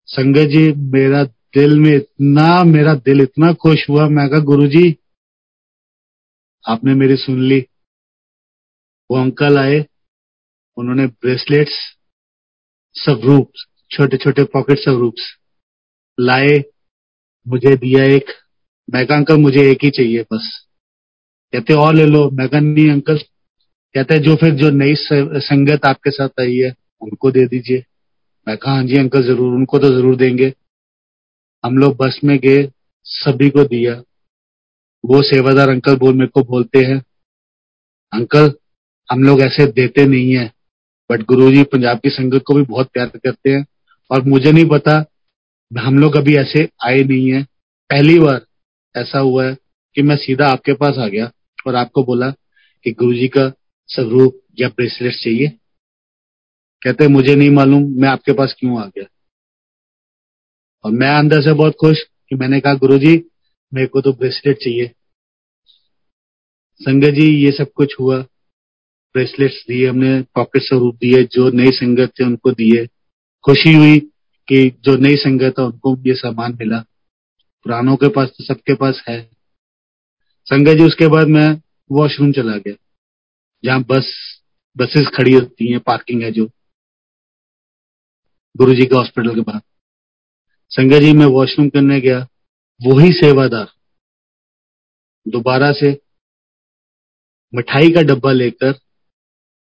संगत जी, मेरा दिल में इतना, मेरा दिल इतना खुश हुआ। मैं कहा गुरु जी आपने मेरी सुन ली। वो अंकल आए, उन्होंने ब्रेसलेट्स सब रूप छोटे छोटे पॉकेट सब रूप लाए, मुझे दिया एक। मैं कहा, अंकल, मुझे एक ही चाहिए बस। कहते, और ले लो। मैं कहा, नहीं, अंकल कहते हैं, जो फिर जो नई संगत आपके साथ आई है, उनको दे दीजिए। मैं कहा हाँ जी, अंकल ज़रूर, उनको तो ज़रूर देंगे। हम लोग बस में गए, सभी को दिया। वो सेवादार अंकल बोल, मेरे को बोलते हैं। अंकल, हम लोग ऐसे देते नहीं है बट गुरु जी पंजाब की संगत को भी बहुत प्यार करते हैं। और मुझे नहीं पता, हम लोग अभी ऐसे आए नहीं है। पहली बार ऐसा हुआ है कि मैं सीधा आपके पास आ गया और आपको बोला कि गुरुजी का स्वरूप या ब्रेसलेट चाहिए? कहते मुझे नहीं मालूम, मैं आपके पास क्यों आ गया? और मैं अंदर से बहुत खुश कि मैंने कहा गुरु जी मेरे को तो ब्रेसलेट चाहिए। संगत जी, ये सब कुछ हुआ। ब्रेसलेट्स दिए हमने, पॉकेट स्वरूप दिए, जो नई संगत थे उनको दिए। खुशी हुई कि जो नई संगत है, उनको ये सामान मिला। पुरानों के पास तो सबके पास है। संगत जी, उसके बाद मैं वॉशरूम चला गया। जहाँ बस, बसेस खड़ी होती हैं, पार्किंग है जो। गुरु जी के हॉस्पिटल के बाहर। संगत जी, मैं वॉशरूम करने गया। वही सेवादार। दोबारा से मिठाई का डब्बा लेकर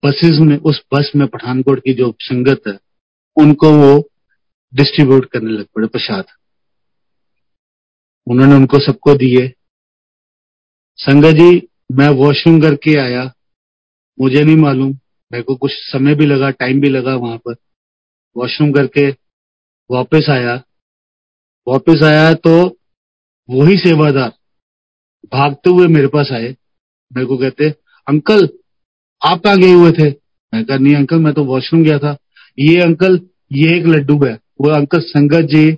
बसेस में उस बस में पठानकोट की जो संगत है, उनको वो डिस्ट्रीब्यूट करने लग पड़े, प्रसाद। उन्होंने उनको सबको दिए। संगत जी, मैं वॉशरूम करके आया। मुझे नहीं मालूम। मेरे को कुछ समय भी लगा टाइम भी लगा वहाँ पर। वॉशरूम करके वापस आया। वापस आया तो वही सेवादार भागते हुए मेरे पास आए। मेरे को कहते, अंकल, आप कहाँ गए हुए थे। मैं कहा, नहीं अंकल, मैं तो वॉशरूम गया था। ये अंकल, ये एक लड्डू है। वो अंकल संगत जी,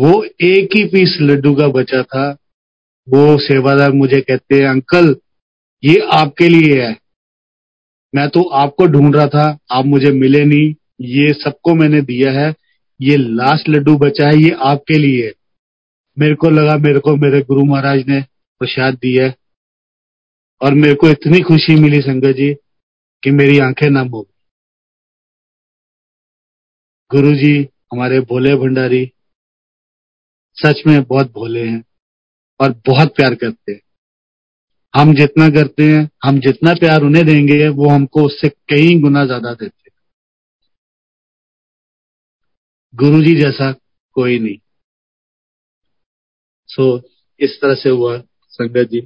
वो एक ही पीस लड्डू का बचा था। वो सेवादार मुझे कहते हैं अंकल, ये आपके लिए है। मैं तो आपको ढूंढ रहा था, आप मुझे मिले नहीं। ये सबको मैंने दिया है। ये लास्ट लड्डू बचा है, ये आपके लिए। मेरे को लगा, मेरे को, मेरे गुरु महाराज ने प्रसाद दिया है। और मेरे को इतनी खुशी मिली संगत जी, कि मेरी आँखें नम हो गुरु जी, हमारे भोले भंडारी, सच में बहुत भोले हैं और बहुत प्यार करते हैं। हम जितना करते हैं हम जितना प्यार उन्हें देंगे वो हमको उससे कई गुना ज़्यादा देते गुरु जी जैसा कोई नहीं। सो so, इस तरह से हुआ संगत जी।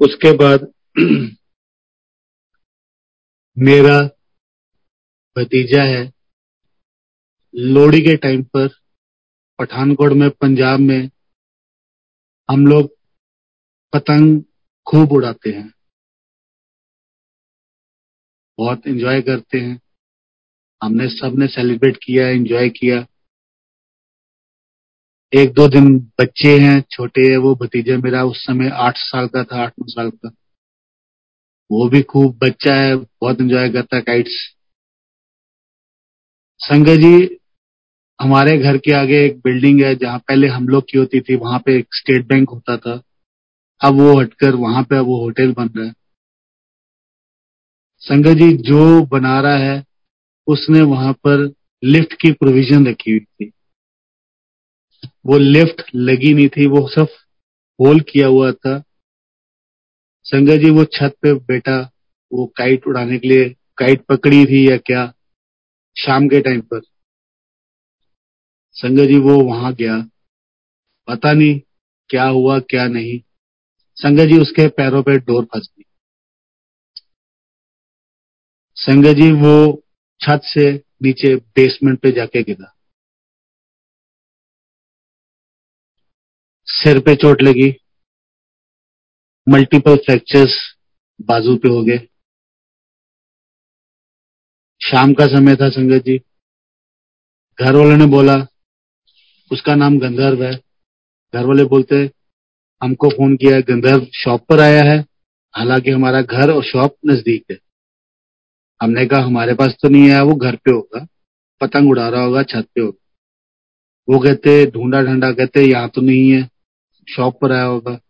उसके बाद मेरा भतीजा है लोहड़ी के टाइम पर पठानकोट में पंजाब में हम लोग पतंग खूब उड़ाते हैं। बहुत एंजॉय करते हैं। हमने सबने सेलिब्रेट किया एंजॉय किया। एक दो दिन बच्चे हैं, छोटे है, वो भतीजा मेरा उस समय आठ साल का था, आठ नौ साल का। वो भी खूब बच्चा है, बहुत एंजॉय करता है काइट्स संगत जी, हमारे घर के आगे एक बिल्डिंग है, जहाँ पहले हम लोग की होती थी, वहाँ पे एक स्टेट बैंक होता था। अब वो हटकर वहाँ पे वो होटल बन रहा है। संगत जी, जो बना रहा है, उसने वहाँ पर लिफ्ट की प्रोविज़न रखी हुई थी। वो लिफ्ट लगी नहीं थी, वो सब होल किया हुआ था। संगत जी, वो छत पे बैठा, वो काइट उड़ाने के लिए काइट पकड़ी थी या क्या, शाम के टाइम पर। संगत जी, वो वहाँ गया। पता नहीं क्या हुआ, क्या नहीं। संगत जी उसके पैरों पे डोर फंस गई। संगत जी वो छत से नीचे बेसमेंट पे जाके गिरा। सिर पे चोट लगी। मल्टीपल फ्रैक्चर्स बाजू पे हो गए। शाम का समय था संगत जी। घर वालों ने बोला, उसका नाम गंधर्व है। घर वाले बोलते हमको फ़ोन किया, गंधर्व शॉप पर आया है। हालाँकि हमारा घर और शॉप नज़दीक है। हमने कहा, हमारे पास तो नहीं आया, वो घर पे होगा। पतंग उड़ा रहा होगा, छत पे होगा। वो कहते, ढूंढा ढंडा कहते, यहाँ तो नहीं है। शॉप पर आया होगा।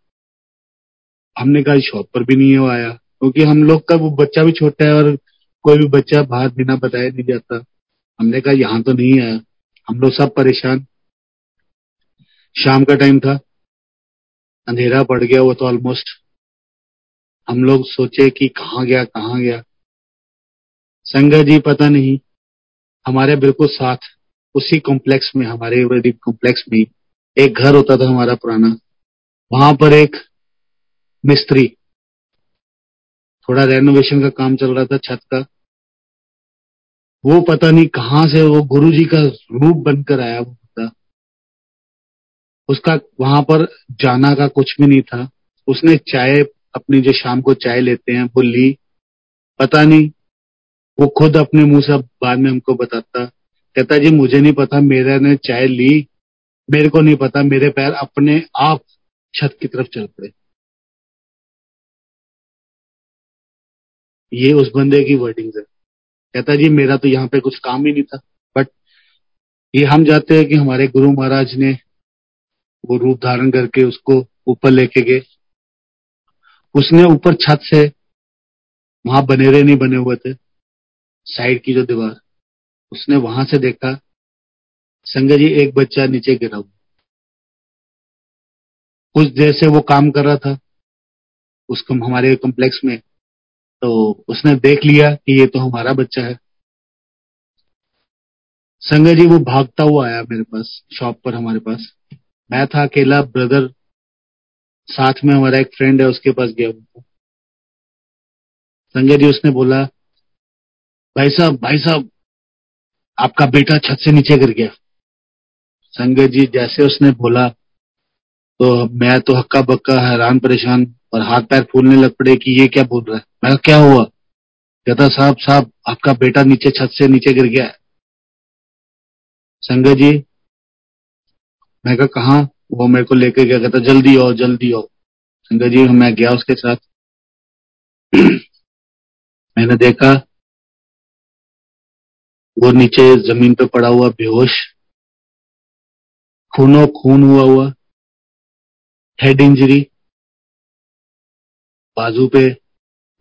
हमने कहा शॉप पर भी नहीं हो आया, क्योंकि हम लोग का वो बच्चा भी छोटा है और कोई भी बच्चा बाहर बिना बताए नहीं जाता। हमने कहा, यहाँ तो नहीं आया। हम लोग सब परेशान। शाम का टाइम था। अंधेरा पड़ गया वो तो ऑलमोस्ट हम लोग सोचे कि कहाँ गया कहाँ गया। संगत जी पता नहीं, हमारे बिल्कुल साथ, उसी कॉम्प्लेक्स में, हमारे कॉम्प्लेक्स में एक घर होता था हमारा पुराना। वहाँ पर एक मिस्त्री, थोड़ा रेनोवेशन का काम चल रहा था छत का। वो पता नहीं कहाँ से वो गुरु जी का रूप बनकर आया वो उसका वहाँ पर जाना का कुछ भी नहीं था। उसने चाय, अपनी जो शाम को चाय लेते हैं, वो ली। पता नहीं, वो खुद अपने मुँह से बाद में हमको बताता। कहता, जी, मुझे नहीं पता, मेरा ने चाय ली। मेरे को नहीं पता, मेरे पैर अपने आप छत की तरफ़ चल पड़े। ये उस बंदे की वर्डिंग है। कहता, जी, मेरा तो यहाँ पे कुछ काम ही नहीं था बट ये हम जाते हैं कि हमारे गुरु महाराज ने वो रूप धारण करके उसको ऊपर लेके गए। उसने ऊपर छत से वहाँ बनेरे नहीं बने हुए थे, साइड की जो दीवार, उसने वहाँ से देखा संजय जी, एक बच्चा नीचे गिरा हुआ। कुछ देर से वो काम कर रहा था उसको हमारे कॉम्प्लेक्स में तो उसने देख लिया कि ये तो हमारा बच्चा है। संजय जी, वो भागता हुआ आया मेरे पास शॉप पर हमारे पास। मैं था अकेला ब्रदर साथ में हमारा एक फ्रेंड है, उसके पास गया हुआ संजय जी उसने बोला, भाई साहब भाई साहब, आपका बेटा छत से नीचे गिर गया। संजय जी जैसे उसने बोला तो मैं तो हक्का बक्का हैरान, परेशान और हाथ पैर फूलने लग पड़े कि ये क्या बोल रहा है? मैं क्या हुआ? कहता, साहब साहब, आपका बेटा नीचे, छत से नीचे गिर गया है। संजय जी मैं कहा कहा? वो मेरे को लेके गया, कहता, जल्दी आओ जल्दी आओ। संजय जी, मैं गया उसके साथ। मैंने देखा, वो नीचे ज़मीन पे पड़ा हुआ, बेहोश। खूनो खून हुआ हुआ। हेड इंजरी बाजू पे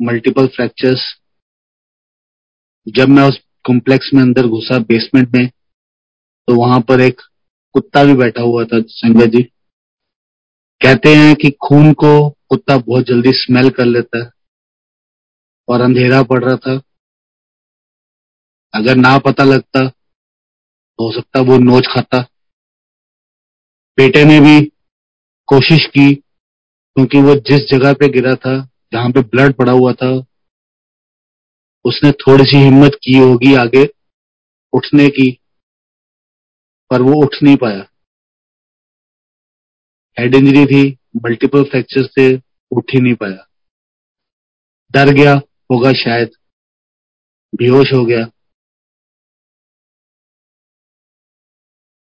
मल्टीपल फ्रैक्चर्स जब मैं उस कॉम्प्लेक्स में अंदर घुसा बेसमेंट में तो वहाँ पर एक कुत्ता भी बैठा हुआ था, संजय जी। कहते हैं कि खून को कुत्ता बहुत जल्दी स्मेल कर लेता है और अंधेरा पड़ रहा था। अगर ना पता लगता तो हो सकता वो नोच खाता। बेटे ने भी कोशिश की, क्योंकि वो जिस जगह पे गिरा था, जहाँ पे ब्लड पड़ा हुआ था, उसने थोड़ी सी हिम्मत की होगी आगे उठने की। पर वो उठ नहीं पाया। हेड इंजरी थी मल्टीपल फ्रैक्चर थे उठ ही नहीं पाया। डर गया होगा शायद, बेहोश हो गया।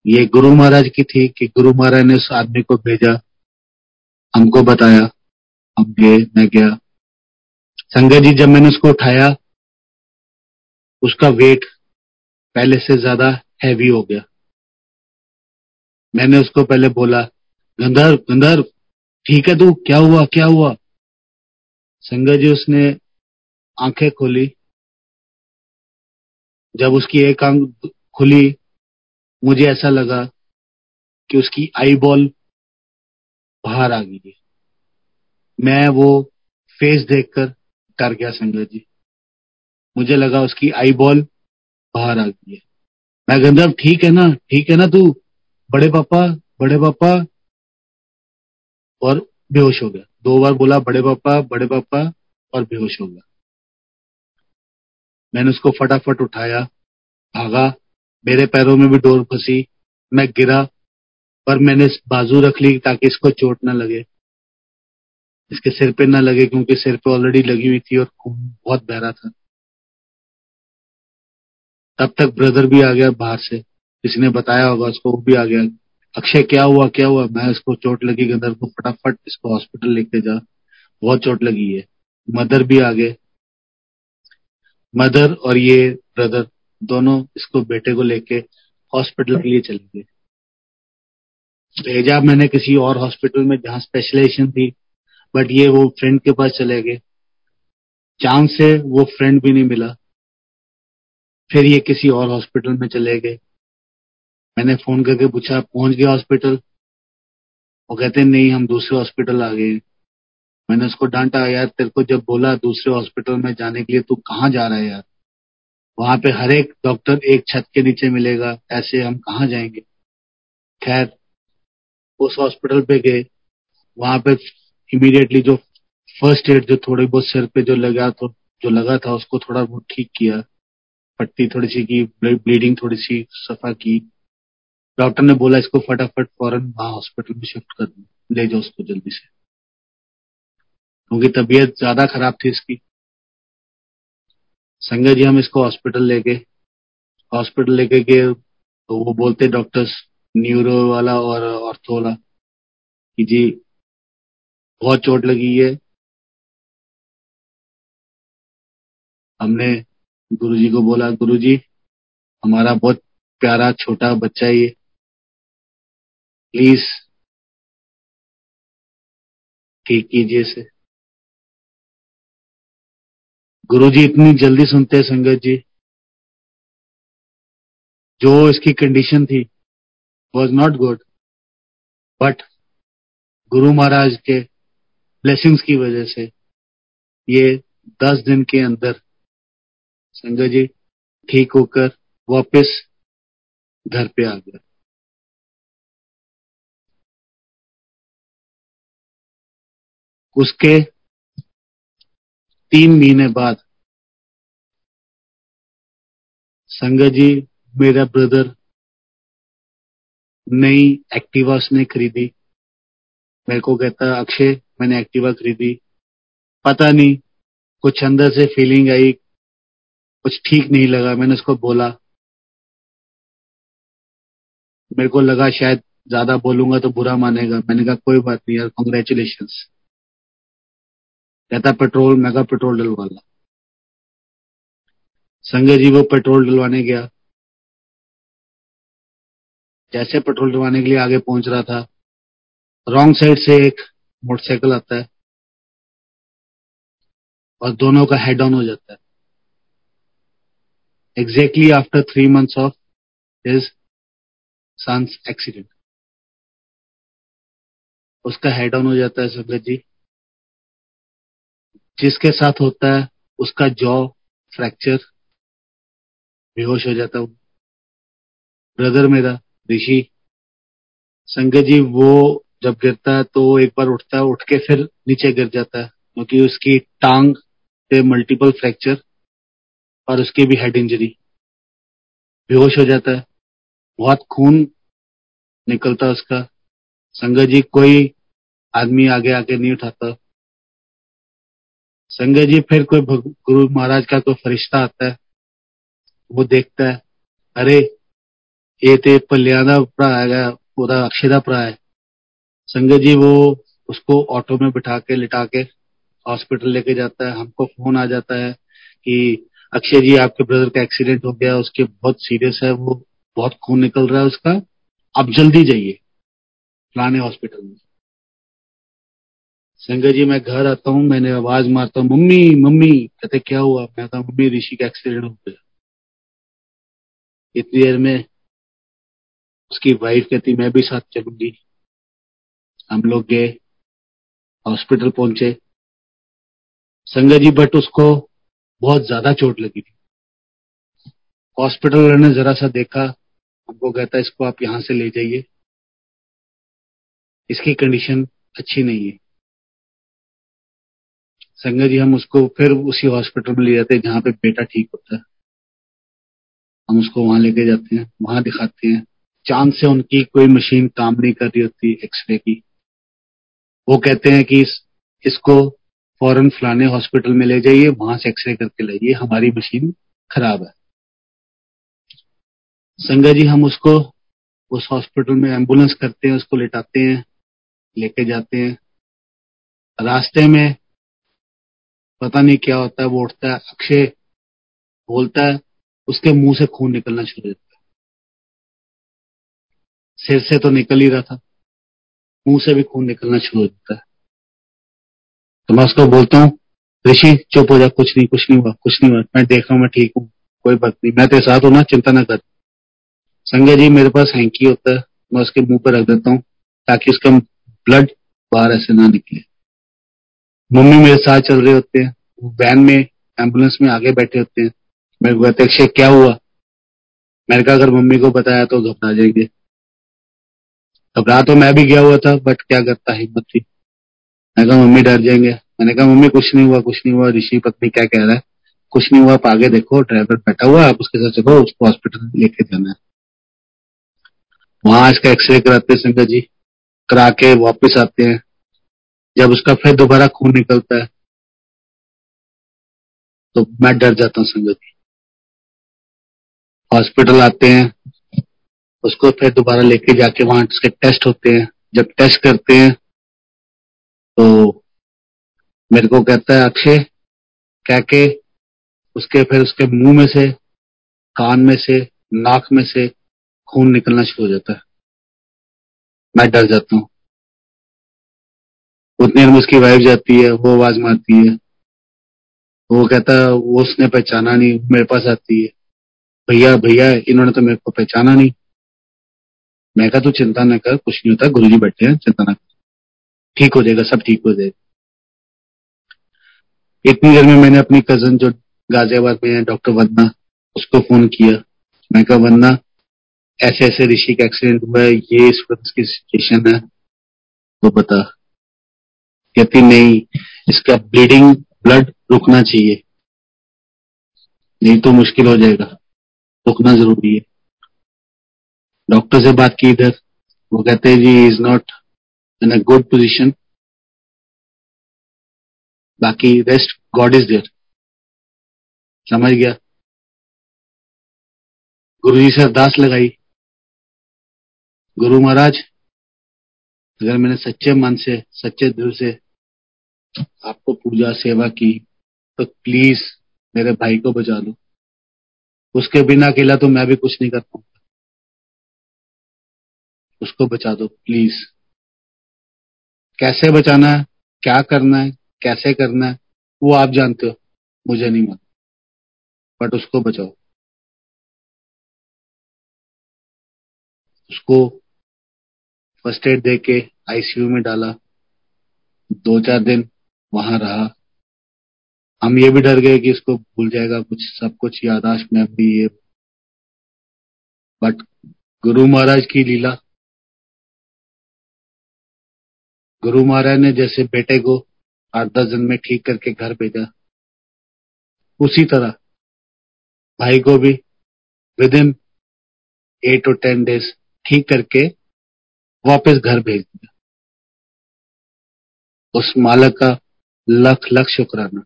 ये गुरु महाराज की थी कि गुरु महाराज ने उस आदमी को भेजा, हमको बताया, हम गए, मैं गया। संगत जी, जब मैंने उसको उठाया, उसका वेट पहले से ज़्यादा हैवी हो गया। मैंने उसको पहले बोला, गंधर्व गंधर्व, ठीक है तू? क्या हुआ क्या हुआ? संगत जी उसने आँखें खोली। जब उसकी एक आँख खुली, मुझे ऐसा लगा कि उसकी आई बॉल बाहर आ गई मैं वो फेस देखकर डर गया संगत जी। मुझे लगा उसकी आई बॉल बाहर आ गई है। मैं गंधर्व, ठीक है ना? ठीक है ना तू? बड़े पापा बड़े पापा, और बेहोश हो गया। दो बार बोला, बड़े पापा बड़े पापा, और बेहोश हो गया। मैंने उसको फटाफट उठाया, भागा, मेरे पैरों में भी डोर फंसी, मैं गिरा, पर मैंने बाजू रख ली ताकि इसको चोट ना लगे। इसके सिर पे ना लगे, क्योंकि सिर पे ऑलरेडी लगी हुई थी और खून बहुत बहरा था। तब तक ब्रदर भी आ गया बाहर से। किसी ने बताया होगा, उसको वो भी आ गया। अक्षय, क्या हुआ क्या हुआ? मैं इसको चोट लगी गंदर को फटाफट इसको हॉस्पिटल लेके जा। बहुत चोट लगी है मदर भी आ गए। मदर और ये ब्रदर दोनों इसको बेटे को लेके हॉस्पिटल के लिए चले गए। भेजा मैंने किसी और हॉस्पिटल में जहाँ स्पेशलाइजेशन थी बट ये वो फ्रेंड के पास चले गए। चांस से वो फ्रेंड भी नहीं मिला। फिर ये किसी और हॉस्पिटल में चले गए। मैंने फ़ोन करके पूछा, पहुँच गया हॉस्पिटल वो कहते, नहीं, हम दूसरे हॉस्पिटल आ गए मैंने उसको डांटा, यार, तेरे को जब बोला दूसरे हॉस्पिटल में जाने के लिए, तू कहाँ जा रहा है यार? वहाँ पे हर एक डॉक्टर एक छत के नीचे मिलेगा, ऐसे हम कहाँ जाएँगे? खैर, उस हॉस्पिटल पे गए। वहाँ पे इमीडिएटली जो फ़र्स्ट एड जो थोड़ी बहुत सिर पे जो लगा तो जो लगा था, उसको थोड़ा बहुत ठीक किया। पट्टी थोड़ी सी की ब्लीडिंग थोड़ी सी सफ़ा की। डॉक्टर ने बोला इसको फटाफट फ़ौरन वहाँ हॉस्पिटल में शिफ्ट कर दो। ले जाओ उसको जल्दी से। क्योंकि तबीयत ज़्यादा खराब थी इसकी। संजय जी, हम इसको हॉस्पिटल ले गए। हॉस्पिटल लेके गए तो वो बोलते डॉक्टर्स, न्यूरो वाला और ऑर्थो वाला, कि जी, बहुत चोट लगी है। हमने गुरुजी को बोला, गुरुजी, हमारा बहुत प्यारा छोटा बच्चा ये। प्लीज़ ठीक कीजिए इसे। गुरु जी इतनी जल्दी सुनते हैं संगत जी। जो इसकी कंडीशन थी was not good but Guru Maharaj के ब्लेसिंग्स की वजह से ये दस दिन के अंदर संगत जी ठीक होकर वापस घर पे आ गया उसके तीन महीने बाद संगत जी, मेरा ब्रदर नई एक्टिवा उसने खरीदी। मेरे को कहता, अक्षय, मैंने एक्टिवा खरीदी। पता नहीं, कुछ अंदर से फीलिंग आई, कुछ ठीक नहीं लगा, मैंने उसको बोला। मेरे को लगा शायद ज़्यादा बोलूँगा तो बुरा मानेगा। मैंने कहा, कोई बात नहीं यार कॉन्ग्रेचुलेशन कहता पेट्रोल मैं पेट्रोल डलवा ला संजय जी, वो पेट्रोल डलवाने गया। जैसे पेट्रोल डलवाने के लिए आगे पहुँच रहा था, रॉन्ग साइड से एक मोटरसाइकिल आता है और दोनों का हेड ऑन हो जाता है। Exactly after three months of his son's accident उसका हेड ऑन हो जाता है संगत जी। जिसके साथ होता है, उसका जॉ फ्रैक्चर बेहोश हो जाता हूँ। ब्रदर मेरा, ऋषि, संगत जी, वो जब गिरता है तो एक बार उठता है, उठ के फिर नीचे गिर जाता है, क्योंकि उसकी टांग पे मल्टीपल फ्रैक्चर और उसकी भी हेड इंजरी बेहोश हो जाता है, बहुत खून निकलता उसका। संगत जी, कोई आदमी आगे आके नहीं उठाता। संगत जी फिर कोई गुरु महाराज का कोई फरिश्ता आता है वो देखता है अरे ये तो ਭੱਲਿਆਂ ਦਾ ਭਰਾ ਹੈਗਾ ਉਹਦਾ ਅਕਸ਼ੇ ਦਾ ਭਰਾ है संगत जी वो उसको ऑटो में बिठा के लिटा के हॉस्पिटल लेके जाता है हमको फोन आ जाता है कि अक्षय जी आपके ब्रदर का एक्सीडेंट हो गया उसके बहुत सीरियस है वो बहुत खून निकल रहा है उसका आप जल्दी जाइए फलाने हॉस्पिटल में संगत जी, मैं घर आता हूँ, मैंने आवाज़ मारता हूँ, मम्मी मम्मी। कहते, क्या हुआ? मैं कहा, मम्मी, ऋषि का एक्सीडेंट हो गया। इतनी देर में उसकी वाइफ कहती, मैं भी साथ चलूँगी। हम लोग गए, हॉस्पिटल पहुँचे। संगत जी, बट उसको बहुत ज़्यादा चोट लगी थी। हॉस्पिटल वाले ने जरा सा देखा, हमको कहता, इसको आप यहाँ से ले जाइए। इसकी कंडीशन अच्छी नहीं है। संगत जी हम उसको फिर उसी हॉस्पिटल में ले जाते हैं जहाँ पे बेटा ठीक होता है। हम उसको वहाँ लेके जाते हैं वहाँ दिखाते हैं। चाँद से उनकी कोई मशीन काम नहीं कर रही होती एक्सरे की। वो कहते हैं कि इस, इसको फ़ौरन फलाने हॉस्पिटल में ले जाइए वहाँ से एक्सरे करके लाइए हमारी मशीन खराब है। संगत जी हम उसको उस हॉस्पिटल में एंबुलेंस करते हैं उसको लेटाते हैं लेके जाते हैं। रास्ते में पता नहीं क्या होता है, वो उठता है, अक्षय बोलता है, उसके मुँह से खून निकलना शुरू हो जाता है। सिर से तो निकल ही रहा था, मुँह से भी खून निकलना शुरू हो जाता है। तो मैं उसको बोलता हूँ, ऋषि, चुप हो जा, कुछ नहीं कुछ नहीं हुआ, कुछ नहीं हुआ, मैं देख मैं ठीक हूँ, कोई बात नहीं, मैं तेरे साथ हूँ ना, चिंता ना कर। संजय जी मेरे पास हैंकी होता है, मैं उसके मुँह पर रख देता हूँ, ताकि उसका ब्लड बाहर ऐसे ना निकले। मम्मी मेरे साथ चल रहे होते हैं वैन में एंबुलेंस में आगे बैठे होते हैं। मेरे को कहते अक्षय, क्या हुआ? मैंने कहा, अगर मम्मी को बताया तो घबरा जाएँगे। घबरा तो मैं भी गया हुआ था बट क्या करता हिम्मत थी? मैंने कहा, मम्मी डर जाएँगे। मैंने कहा, मम्मी, कुछ नहीं हुआ, कुछ नहीं हुआ। ऋषि पत्नी क्या कह रहा है? कुछ नहीं हुआ, आप आगे देखो ड्राइवर बैठा हुआ आप उसके साथ चलो, उसको हॉस्पिटल लेके जाना है। वहाँ इसका एक्सरे कराते संगत जी। करा के वापिस आते हैं। जब उसका फिर दोबारा खून निकलता है तो मैं डर जाता हूँ संगत हॉस्पिटल आते हैं, उसको फिर दोबारा लेके जाके वहाँ उसके टेस्ट होते हैं। जब टेस्ट करते हैं तो मेरे को कहता है, अक्षय, कह के उसके फिर उसके मुँह में से, कान में से, नाक में से खून निकलना शुरू हो जाता है। मैं डर जाता हूँ। उतनी में उसकी वाइफ जाती है, वो आवाज़ मारती है। वो कहता है वो उसने पहचाना नहीं, मेरे पास आती है। भैया भैया, इन्होंने तो मेरे को पहचाना नहीं। मैं कहा, तू चिंता न कर, कुछ नहीं होता गुरु जी बैठे हैं, चिंता न कर। ठीक हो जाएगा, सब ठीक हो जाएगा। इतनी देर में मैंने अपनी कज़न जो गाजियाबाद में है डॉक्टर वंदना उसको फ़ोन किया। मैं कहा वंदना ऐसे ऐसे ऋषि का एक्सीडेंट हुआ है, ये इस की सिचुएशन है। तो बता। कहती, नहीं, इसका ब्लीडिंग ब्लड रुकना चाहिए। नहीं तो मुश्किल हो जाएगा। रुकना ज़रूरी है। डॉक्टर से बात की इधर। वो कहते हैं, जी is not in a good position बाकी रेस्ट गॉड इज़ देयर समझ गया? गुरु जी से अरदास लगाई। गुरु महाराज, अगर मैंने सच्चे मन से, सच्चे दिल से आपको पूजा सेवा की तो प्लीज़ मेरे भाई को बचा लो। उसके बिना अकेला तो मैं भी कुछ नहीं कर पाऊँगा। उसको बचा दो प्लीज़ कैसे बचाना है, क्या करना है, कैसे करना है, वो आप जानते हो, मुझे नहीं मालूम। बट उसको बचाओ। उसको फ़र्स्ट एड दे के आईसीयू में डाला। दो चार दिन वहाँ रहा। हम ये भी डर गए कि इसको भूल जाएगा कुछ, सब कुछ यादाश्त में अभी ये। बट गुरु महाराज की लीला। गुरु महाराज ने जैसे बेटे को आठ दस दिन में ठीक करके घर भेजा। उसी तरह भाई को भी विद इन एट और टेन डेज़ ठीक करके वापस घर भेज दिया। उस मालक का लख लख शुक्राना।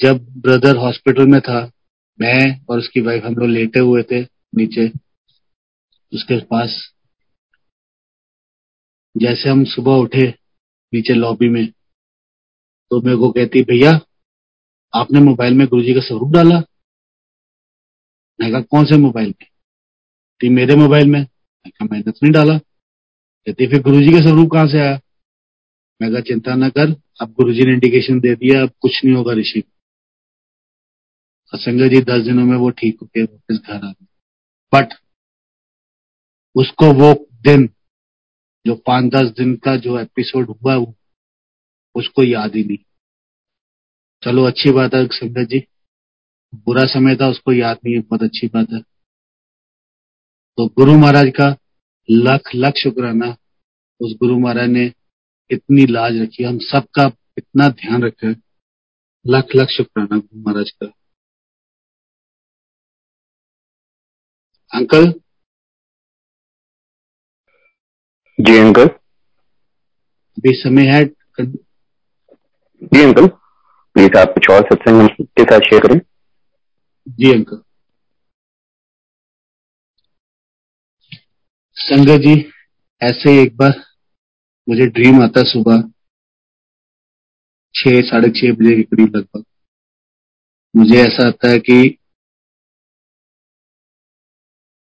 जब ब्रदर हॉस्पिटल में था, मैं और उसकी वाइफ हम लोग लेटे हुए थे नीचे, उसके पास। जैसे हम सुबह उठे नीचे लॉबी में तो मेरे को कहती, भैया, आपने मोबाइल में गुरुजी का स्वरूप डाला? मैं कहा, कौन से मोबाइल में? मेरे मोबाइल में. मैं कहा, मैंने तो नहीं डाला. कहती, फिर गुरुजी का स्वरूप कहाँ से आया? मैं कहा, चिंता ना कर, अब गुरुजी ने इंडिकेशन दे दिया, अब कुछ नहीं होगा ऋषि संजय जी, दस दिनों में वो ठीक होके वापस घर आ गए। बट उसको वो दिन, जो पाँच दस दिन का जो एपिसोड हुआ वो उसको याद ही नहीं। चलो, अच्छी बात है संजय जी। बुरा समय था, उसको याद नहीं है, बहुत अच्छी बात है। तो गुरु महाराज का लख लख शुक्राना उस गुरु महाराज ने इतनी लाज रखी हम सबका इतना ध्यान रखे लख लख शुक्राना गुरु महाराज का। अंकल? जी अंकल। अभी समय है। जी अंकल। प्लीज़ आप कुछ और सत्संग के साथ शेयर करें। जी अंकल। संगत जी ऐसे एक बार मुझे ड्रीम आता सुबह छह, साढ़े छह बजे के करीब लगभग। मुझे ऐसा आता है कि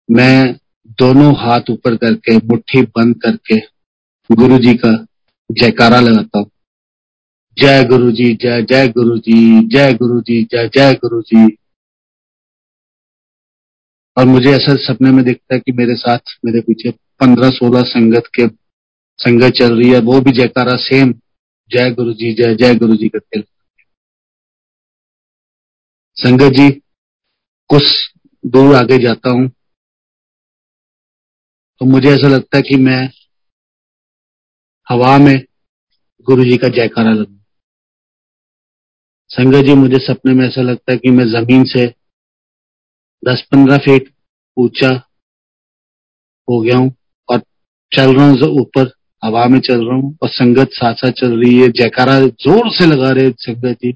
मैं दोनों हाथ ऊपर करके, मुट्ठी बंद करके गुरु जी का जयकारा लगाता हूँ। जय गुरु जी जय जय गुरु जी जय गुरु जी जय जय गुरु जी और मुझे ऐसा सपने में दिखता है कि मेरे साथ मेरे पीछे पंद्रह सोलह संगत के संगत चल रही है, वो भी जयकारा सेम जय गुरु जी, जय जय गुरु जी करते संगत जी, कुछ दूर आगे जाता हूँ। तो मुझे ऐसा लगता है कि मैं हवा में गुरु जी का जयकारा लगू। संगत जी, मुझे सपने में ऐसा लगता है कि मैं ज़मीन से दस पंद्रह फीट ऊँचा हो गया हूँ और चल रहा हूँ ऊपर। हवा में चल रहा हूँ और संगत साथ साथ चल रही है। जयकारा ज़ोर से लगा रहे संगत जी।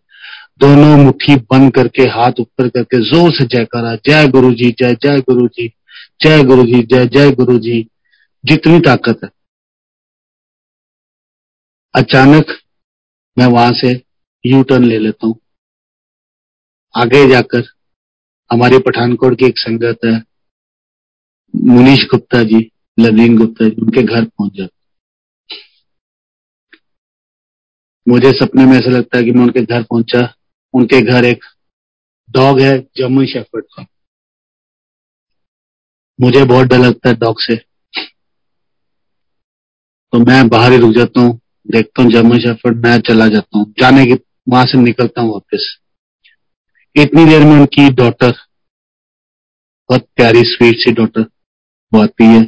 दोनों मुट्ठी बंद करके, हाथ ऊपर करके ज़ोर से जयकारा, जय गुरु जी जय जय गुरु जी जय गुरु जी जय जय गुरु जी जितनी ताकत है। अचानक मैं वहाँ से यू टर्न ले लेता हूँ। आगे जाकर हमारे पठानकोट की एक संगत है, मुनीश गुप्ता जी लवलीन गुप्ता जी, उनके घर पहुँच जाता मुझे सपने में ऐसा लगता है कि मैं उनके घर पहुँचा। उनके घर एक डॉग है जम्मू शेफर्ड का। मुझे बहुत डर लगता है डॉग से। तो मैं बाहर ही रुक जाता हूँ, देखता हूँ जर्मन शेफर्ड मैं चला जाता हूँ। जाने की, वहाँ से निकलता हूँ वापस। इतनी देर में उनकी डॉटर बहुत प्यारी स्वीट सी डॉटर वो आती है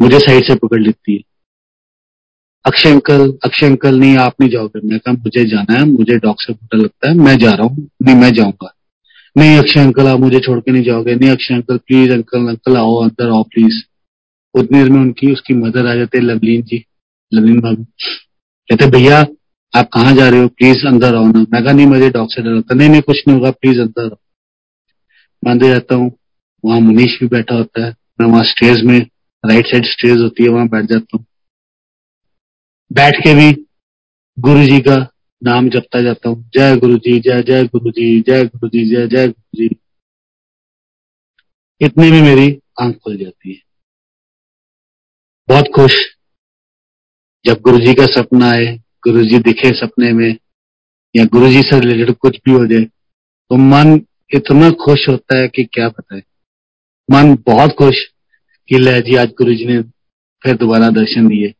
मुझे साइड से पकड़ लेती है। अक्षय अंकल अक्षय अंकल नहीं, आप नहीं जाओगे। मैं कहा, मुझे जाना है, मुझे डॉग से डर लगता है, मैं जा रहा हूँ। नहीं, मैं जाऊँगा। नहीं अक्षय अंकल आप मुझे छोड़ के नहीं जाओगे। नहीं Akshay uncle please uncle uncle आओ, अंदर आओ प्लीज़ उतनी देर में उनकी, उसकी मदर आ जाते लवलीन जी। लवलीन भाभी कहते, भैया, आप कहाँ जा रहे हो? प्लीज़ अंदर आओ ना। मैं कहा, नहीं, मुझे से डर लगता नहीं नहीं, कुछ नहीं होगा प्लीज़ अंदर आओ। मैं अंदर जाता हूँ। वहाँ मुनीष भी बैठा होता है। मैं वहाँ स्टेज में राइट साइड स्टेज होती है, वहाँ बैठ जाता हूँ। बैठ के भी गुरु जी का नाम जपता जाता हूँ। जय गुरु जी जय जय गुरु जी जय गुरु जी जय जय गुरु जी इतने में मेरी आँख खुल जाती है। बहुत खुश। जब गुरु जी का सपना आए गुरु जी दिखे सपने में, या गुरु जी से रिलेटेड कुछ भी हो जाए तो मन इतना खुश होता है कि क्या बताए। मन बहुत खुश कि ले जी, आज गुरु जी ने फिर दोबारा दर्शन दिए।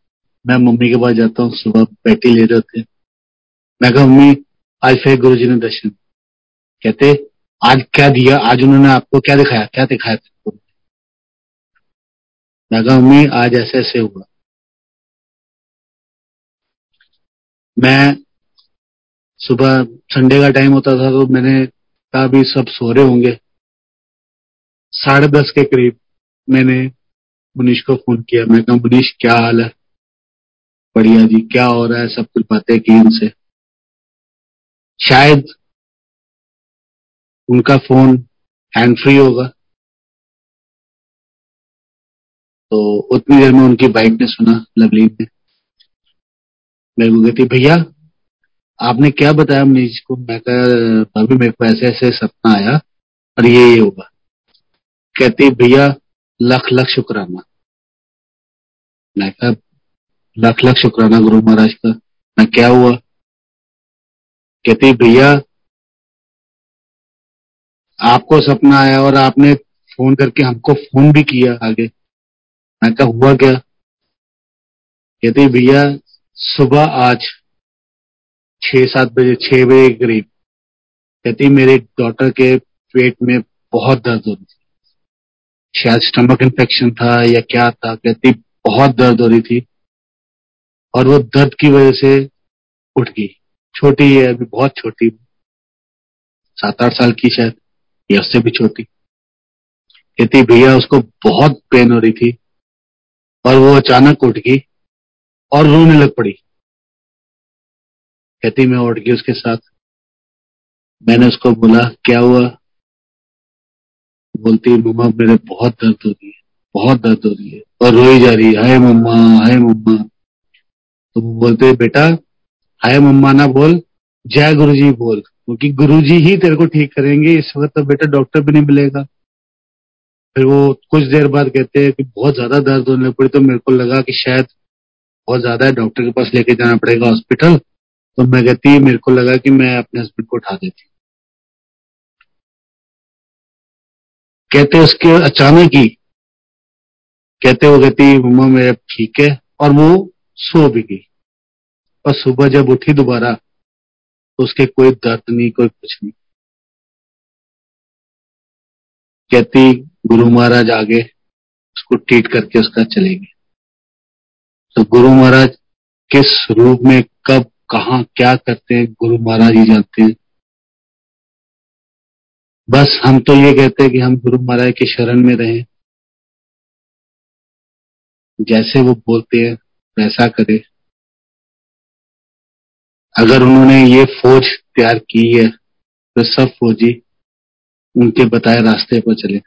मैं मम्मी के पास जाता हूँ, सुबह पैटी ले रहे थे मैं कहा, मम्मी, आज फिर गुरु जी ने दर्शन कहते, आज क्या दिया? आज उन्होंने आपको क्या दिखाया? क्या दिखाया था? मैं कहा, मम्मी, आज ऐसे ऐसे हुआ। मैं सुबह संडे का टाइम होता था तो मैंने कहा भी सब सो रहे होंगे। साढ़े दस के करीब मैंने मुनीष को फ़ोन किया। मैं कहा मुनीश क्या हाल है? बढ़िया जी, क्या हो रहा है? सब कुछ बातें की उनसे शायद उनका फ़ोन हैंड फ्री होगा। तो उतनी देर में उनकी बाइक ने सुना, लवली ने। मेरे को कहती, भैया, आपने क्या बताया मनीष को? मैं कहा, भाभी, मेरे को ऐसे ऐसे सपना आया और ये ये होगा कहती, भैया, लख लख शुक्राना। मैं कहा लाख लाख शुक्राना गुरु महाराज का। मैं क्या हुआ? कहती, भैया, आपको सपना आया और आपने फ़ोन करके हमको फ़ोन भी किया आगे। मैं कहा, हुआ क्या? कहती, भैया, सुबह आज छह सात बजे, छह बजे करीब, कहती, मेरे डॉटर के पेट में बहुत दर्द हो रही थी। शायद स्टमक इन्फेक्शन था या क्या था, कहती, बहुत दर्द हो रही थी। और वो दर्द की वजह से उठ गई। छोटी है, अभी बहुत छोटी। सात आठ साल की शायद, या उससे भी छोटी। कहती, भैया, उसको बहुत पेन हो रही थी और वो अचानक उठ गई और रोने लग पड़ी। कहती, मैं उठ गई उसके साथ। मैंने उसको बोला, क्या हुआ? बोलती, मम्मा, मेरे बहुत दर्द हो रही है, बहुत दर्द हो रही है और रोई जा रही है। हाय मम्मा हाय मम्मा। तो वो बोलते, बेटा हाय मम्मा ना बोल, जय गुरु जी बोल, क्योंकि गुरु जी ही तेरे को ठीक करेंगे, इस वक्त तो बेटा डॉक्टर भी नहीं मिलेगा. फिर वो कुछ देर बाद कहते हैं कि बहुत ज़्यादा दर्द होने पड़ी तो मेरे को लगा कि शायद बहुत ज़्यादा है डॉक्टर के पास लेके जाना पड़ेगा हॉस्पिटल तो मैं कहती, मेरे को लगा कि मैं अपने हस्बैंड को उठा देती। कहते उसके अचानक ही, कहते वो कहती, मम्मा मेरा ठीक है। और वो सो भी गई और सुबह जब उठी दोबारा तो उसके कोई दर्द नहीं, कोई कुछ नहीं। कहती, गुरु महाराज आगे, उसको ट्रीट करके उसका चले गए तो गुरु महाराज, किस रूप में, कब, कहा, क्या करते हैं, गुरु महाराज ही जानते हैं? बस हम तो ये कहते हैं कि हम गुरु महाराज के शरण में रहें। जैसे वो बोलते हैं वैसा करे। अगर उन्होंने ये फौज तैयार की है तो सब फौजी उनके बताए रास्ते पर चले।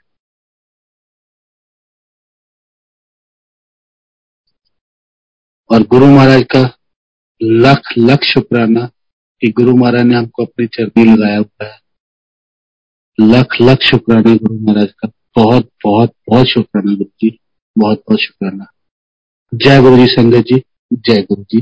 और गुरु महाराज का लख लख शुक्राना कि गुरु महाराज ने हमको अपनी चरनी लगाया हुआ है। लख लख शुक्राना गुरु महाराज का। बहुत बहुत बहुत शुक्राना गुरु जी बहुत बहुत शुक्राना। जय गुरु जी संगत जी जय गुरु जी